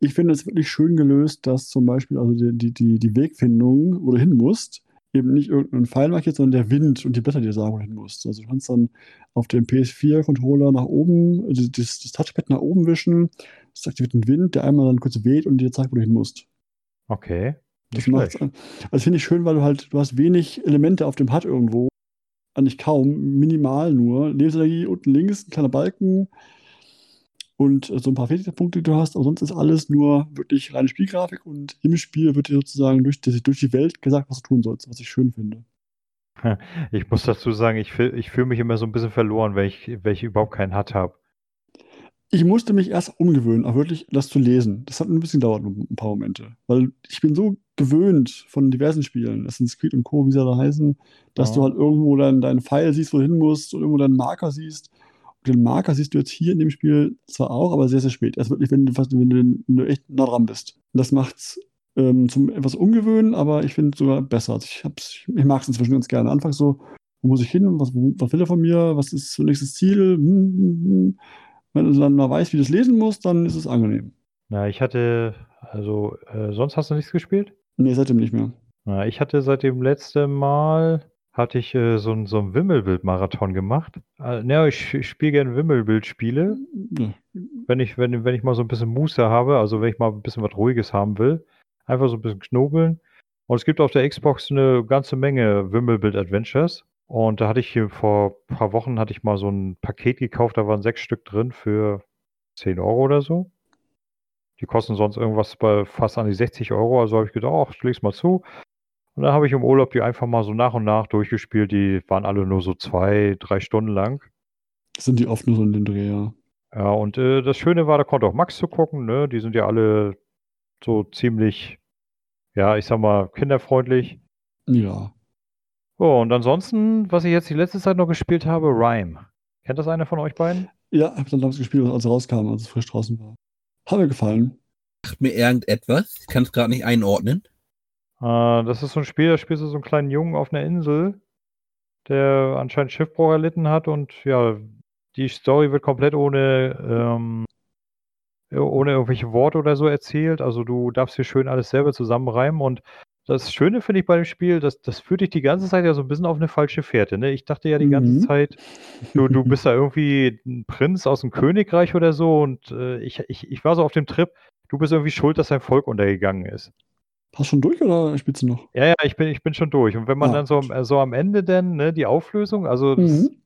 [SPEAKER 2] Ich finde es wirklich schön gelöst, dass zum Beispiel also die, die, die Wegfindung, wo du hin musst, eben nicht irgendein Pfeil markiert, sondern der Wind und die Blätter dir sagen, wo du hin musst. Also du kannst dann auf dem PS4-Controller nach oben, also das, das, Touchpad nach oben wischen, es aktiviert einen Wind, der einmal dann kurz weht und dir zeigt, wo du hin musst.
[SPEAKER 1] Okay.
[SPEAKER 2] Das macht's, also finde ich schön, weil du halt, du hast wenig Elemente auf dem HUD irgendwo eigentlich kaum, minimal nur. Lebensenergie unten links, ein kleiner Balken und so ein paar Fertigkeitspunkte, die du hast, aber sonst ist alles nur wirklich reine Spielgrafik und im Spiel wird dir sozusagen durch die, durch die Welt gesagt, was du tun sollst, was ich schön finde. <laughs>
[SPEAKER 1] Ich muss dazu sagen, ich, ich fühle mich immer so ein bisschen verloren, wenn ich, wenn ich überhaupt keinen HUD habe.
[SPEAKER 2] Ich musste mich erst umgewöhnen, auch wirklich das zu lesen. Das hat ein bisschen gedauert, ein paar Momente. Weil ich bin so gewöhnt von diversen Spielen, Assassin's Creed und Co., wie sie da heißen, dass ja. du halt irgendwo dann deinen Pfeil siehst, wo du hin musst und irgendwo deinen Marker siehst. Und den Marker siehst du jetzt hier in dem Spiel zwar auch, aber sehr, sehr spät. Erst wirklich, wenn du, fast, wenn du, wenn du echt nah dran bist. Und das macht's ähm, zum etwas ungewöhnen, aber ich finde es sogar besser. Also ich, ich mag es inzwischen ganz gerne. Anfangs so, wo muss ich hin? Was, was will er von mir? Was ist das nächste Ziel? Hm, hm, hm. Wenn du dann mal weißt, wie du es lesen musst, dann ist es angenehm.
[SPEAKER 1] Na, ich hatte, also, äh, sonst hast du nichts gespielt?
[SPEAKER 2] Nee, seitdem nicht mehr.
[SPEAKER 1] Na, ich hatte seit dem letzten Mal, hatte ich äh, so, so einen Wimmelbild-Marathon gemacht. Äh, ja, ich, ich spiele gerne Wimmelbild-Spiele. Ja. Wenn, ich, wenn, wenn ich mal so ein bisschen Muße habe, also wenn ich mal ein bisschen was Ruhiges haben will. Einfach so ein bisschen knobeln. Und es gibt auf der Xbox eine ganze Menge Wimmelbild-Adventures. Und da hatte ich hier vor ein paar Wochen hatte ich mal so ein Paket gekauft, da waren sechs Stück drin für 10 Euro oder so. Die kosten sonst irgendwas bei fast an die 60 Euro, also habe ich gedacht, ach, ich leg's mal zu. Und dann habe ich im Urlaub die einfach mal so nach und nach durchgespielt. Die waren alle nur so zwei, drei Stunden lang.
[SPEAKER 2] Sind die oft nur so in den Dreh, ja.
[SPEAKER 1] Ja, und äh, das Schöne war, da konnte auch Max zu gucken, ne? Die sind ja alle so ziemlich, ja, ich sag mal, kinderfreundlich.
[SPEAKER 2] Ja.
[SPEAKER 1] Oh, und ansonsten, was ich jetzt die letzte Zeit noch gespielt habe, Rhyme. Kennt das einer von euch beiden?
[SPEAKER 2] Ja, ich habe dann damals gespielt, als es rauskam, als es frisch draußen war. Hat mir gefallen.
[SPEAKER 3] Macht mir irgendetwas? Ich kann es gerade nicht einordnen.
[SPEAKER 1] Äh, das ist so ein Spiel, da spielst du so einen kleinen Jungen auf einer Insel, der anscheinend Schiffbruch erlitten hat und ja, die Story wird komplett ohne, ähm, ohne irgendwelche Worte oder so erzählt. Also du darfst hier schön alles selber zusammenreimen und das Schöne finde ich bei dem Spiel, das, das führt dich die ganze Zeit ja so ein bisschen auf eine falsche Fährte. Ne? Ich dachte ja die ganze mhm. Zeit, du, du bist <laughs> da irgendwie ein Prinz aus dem Königreich oder so und äh, ich, ich, ich war so auf dem Trip, du bist irgendwie schuld, dass dein Volk untergegangen ist.
[SPEAKER 2] Hast schon durch oder spielst du noch?
[SPEAKER 1] Ja, ja, ich bin, ich bin schon durch. Und wenn man ah, dann so, so am Ende denn, ne, die Auflösung, also das, mhm.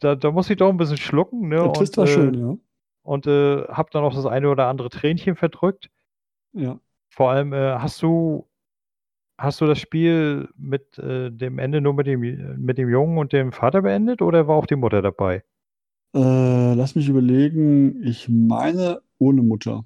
[SPEAKER 1] da, da muss ich doch ein bisschen schlucken, ne? Der
[SPEAKER 2] Twist und, war äh, schön, ja.
[SPEAKER 1] Und äh, hab dann auch das eine oder andere Tränchen verdrückt.
[SPEAKER 2] Ja.
[SPEAKER 1] Vor allem, äh, hast du Hast du das Spiel mit äh, dem Ende nur mit dem, mit dem Jungen und dem Vater beendet oder war auch die Mutter dabei?
[SPEAKER 2] Äh, lass mich überlegen. Ich meine ohne Mutter.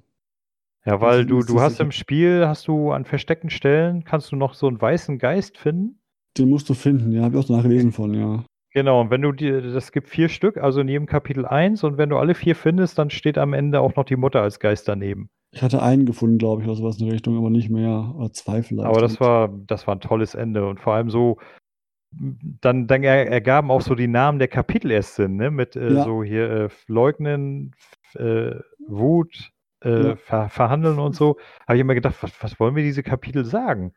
[SPEAKER 1] Ja, weil du, du hast im Spiel, hast du an versteckten Stellen, kannst du noch so einen weißen Geist finden.
[SPEAKER 2] Den musst du finden, ja, habe ich auch nachgelesen von, ja.
[SPEAKER 1] Genau, und wenn du dir, das gibt vier Stück, also in jedem Kapitel eins, und wenn du alle vier findest, dann steht am Ende auch noch die Mutter als Geist daneben.
[SPEAKER 2] Ich hatte einen gefunden, glaube ich, oder sowas in der Richtung, aber nicht mehr. Oder zwei vielleicht.
[SPEAKER 1] Aber das war, das war ein tolles Ende. Und vor allem so, dann, dann ergaben auch so die Namen der Kapitel erst Sinn, ne? Mit äh, ja. so hier äh, Leugnen, äh, Wut, äh, ja. ver verhandeln und so. Habe ich immer gedacht, was, was wollen wir diese Kapitel sagen?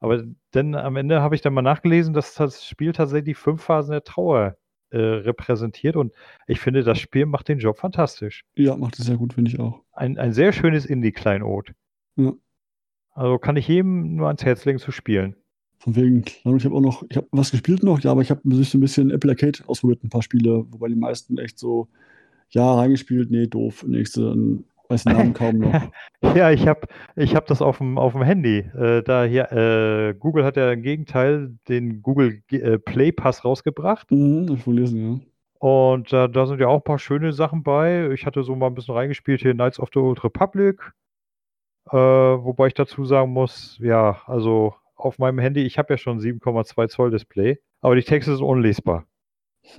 [SPEAKER 1] Aber dann am Ende habe ich dann mal nachgelesen, dass das Spiel tatsächlich fünf Phasen der Trauer äh, repräsentiert und ich finde, das Spiel macht den Job fantastisch.
[SPEAKER 2] Ja, macht es sehr gut, finde ich auch.
[SPEAKER 1] Ein, ein sehr schönes Indie-Kleinod.
[SPEAKER 2] Ja.
[SPEAKER 1] Also kann ich jedem nur ans Herz legen zu spielen.
[SPEAKER 2] Von wegen, ich habe auch noch, ich habe was gespielt noch, ja, aber ich habe sich so ein bisschen Apple Arcade ausprobiert, ein paar Spiele, wobei die meisten echt so, ja, reingespielt, nee, doof, nächste, weiß den Namen kaum noch. <laughs>
[SPEAKER 1] ja, ich habe ich hab das auf dem, auf dem Handy. Äh, da hier, äh, Google hat ja im Gegenteil den Google äh, Play Pass rausgebracht.
[SPEAKER 2] Mhm, ich lesen, ja.
[SPEAKER 1] Und äh, da sind ja auch ein paar schöne Sachen bei. Ich hatte so mal ein bisschen reingespielt hier Knights of the Old Republic. Äh, wobei ich dazu sagen muss, ja, also auf meinem Handy, ich habe ja schon 7,2 Zoll Display, aber die Texte sind unlesbar. <laughs>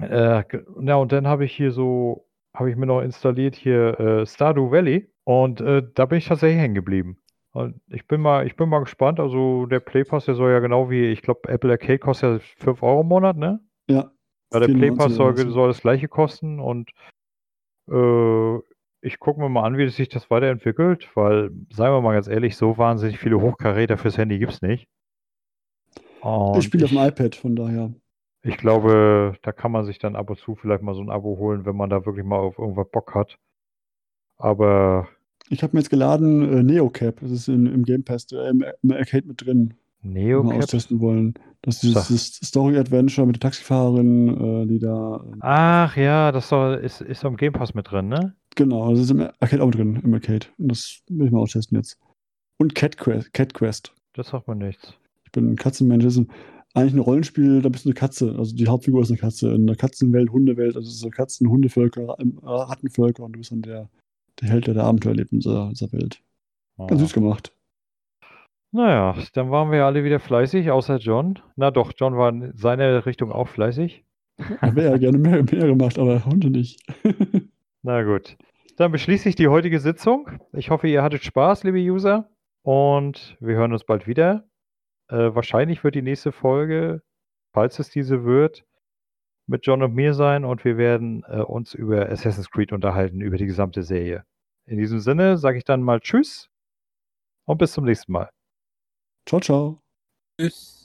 [SPEAKER 1] äh, ja, und dann habe ich hier so, habe ich mir noch installiert hier äh, Stardew Valley und äh, da bin ich tatsächlich hängen geblieben. Und ich bin mal, ich bin mal gespannt. Also der Play Pass, der soll ja genau wie, ich glaube, Apple Arcade kostet ja 5 Euro im Monat, ne?
[SPEAKER 2] Ja.
[SPEAKER 1] Ja, der Play Pass
[SPEAKER 2] 94
[SPEAKER 1] soll, soll das gleiche kosten und äh, ich gucke mir mal an, wie sich das weiterentwickelt, weil, seien wir mal ganz ehrlich, so wahnsinnig viele Hochkaräter fürs Handy gibt es nicht. Und
[SPEAKER 2] ich spiele auf dem iPad, von daher.
[SPEAKER 1] Ich glaube, da kann man sich dann ab und zu vielleicht mal so ein Abo holen, wenn man da wirklich mal auf irgendwas Bock hat. Aber
[SPEAKER 2] Ich habe mir jetzt geladen äh, NeoCap. Das ist in, im Game Pass, äh, im, im Arcade mit drin. Wir mal
[SPEAKER 1] Neocap?
[SPEAKER 2] austesten wollen. Das ist dieses Story-Adventure mit der Taxifahrerin, äh, die da.
[SPEAKER 1] Ach ja, das soll, ist, ist am Game Pass mit drin, ne?
[SPEAKER 2] Genau, das ist im Arcade auch mit drin, im Arcade. Und das will ich mal austesten jetzt. Und Cat Quest. Cat Quest.
[SPEAKER 1] Das sagt mir nichts.
[SPEAKER 2] Ich bin ein Katzenmensch. Das ist ein, eigentlich ein Rollenspiel, da bist du eine Katze. Also die Hauptfigur ist eine Katze. In der Katzenwelt, Hundewelt, also so Katzen, Hundevölker, ähm, Rattenvölker und du bist dann der, der Held, der da Abenteuer erlebt in dieser, dieser Welt. Ganz
[SPEAKER 1] Ah.
[SPEAKER 2] süß gemacht.
[SPEAKER 1] Naja, dann waren wir alle wieder fleißig, außer John. Na doch, John war in seiner Richtung auch fleißig. <laughs>
[SPEAKER 2] Er wäre ja gerne mehr, mehr gemacht, aber Hunde nicht. <laughs>
[SPEAKER 1] Na gut. Dann beschließe ich die heutige Sitzung. Ich hoffe, ihr hattet Spaß, liebe User. Und wir hören uns bald wieder. Äh, wahrscheinlich wird die nächste Folge, falls es diese wird, mit John und mir sein und wir werden äh, uns über Assassin's Creed unterhalten, über die gesamte Serie. In diesem Sinne sage ich dann mal Tschüss und bis zum nächsten Mal.
[SPEAKER 2] ciao, ciao.
[SPEAKER 3] Tschüss.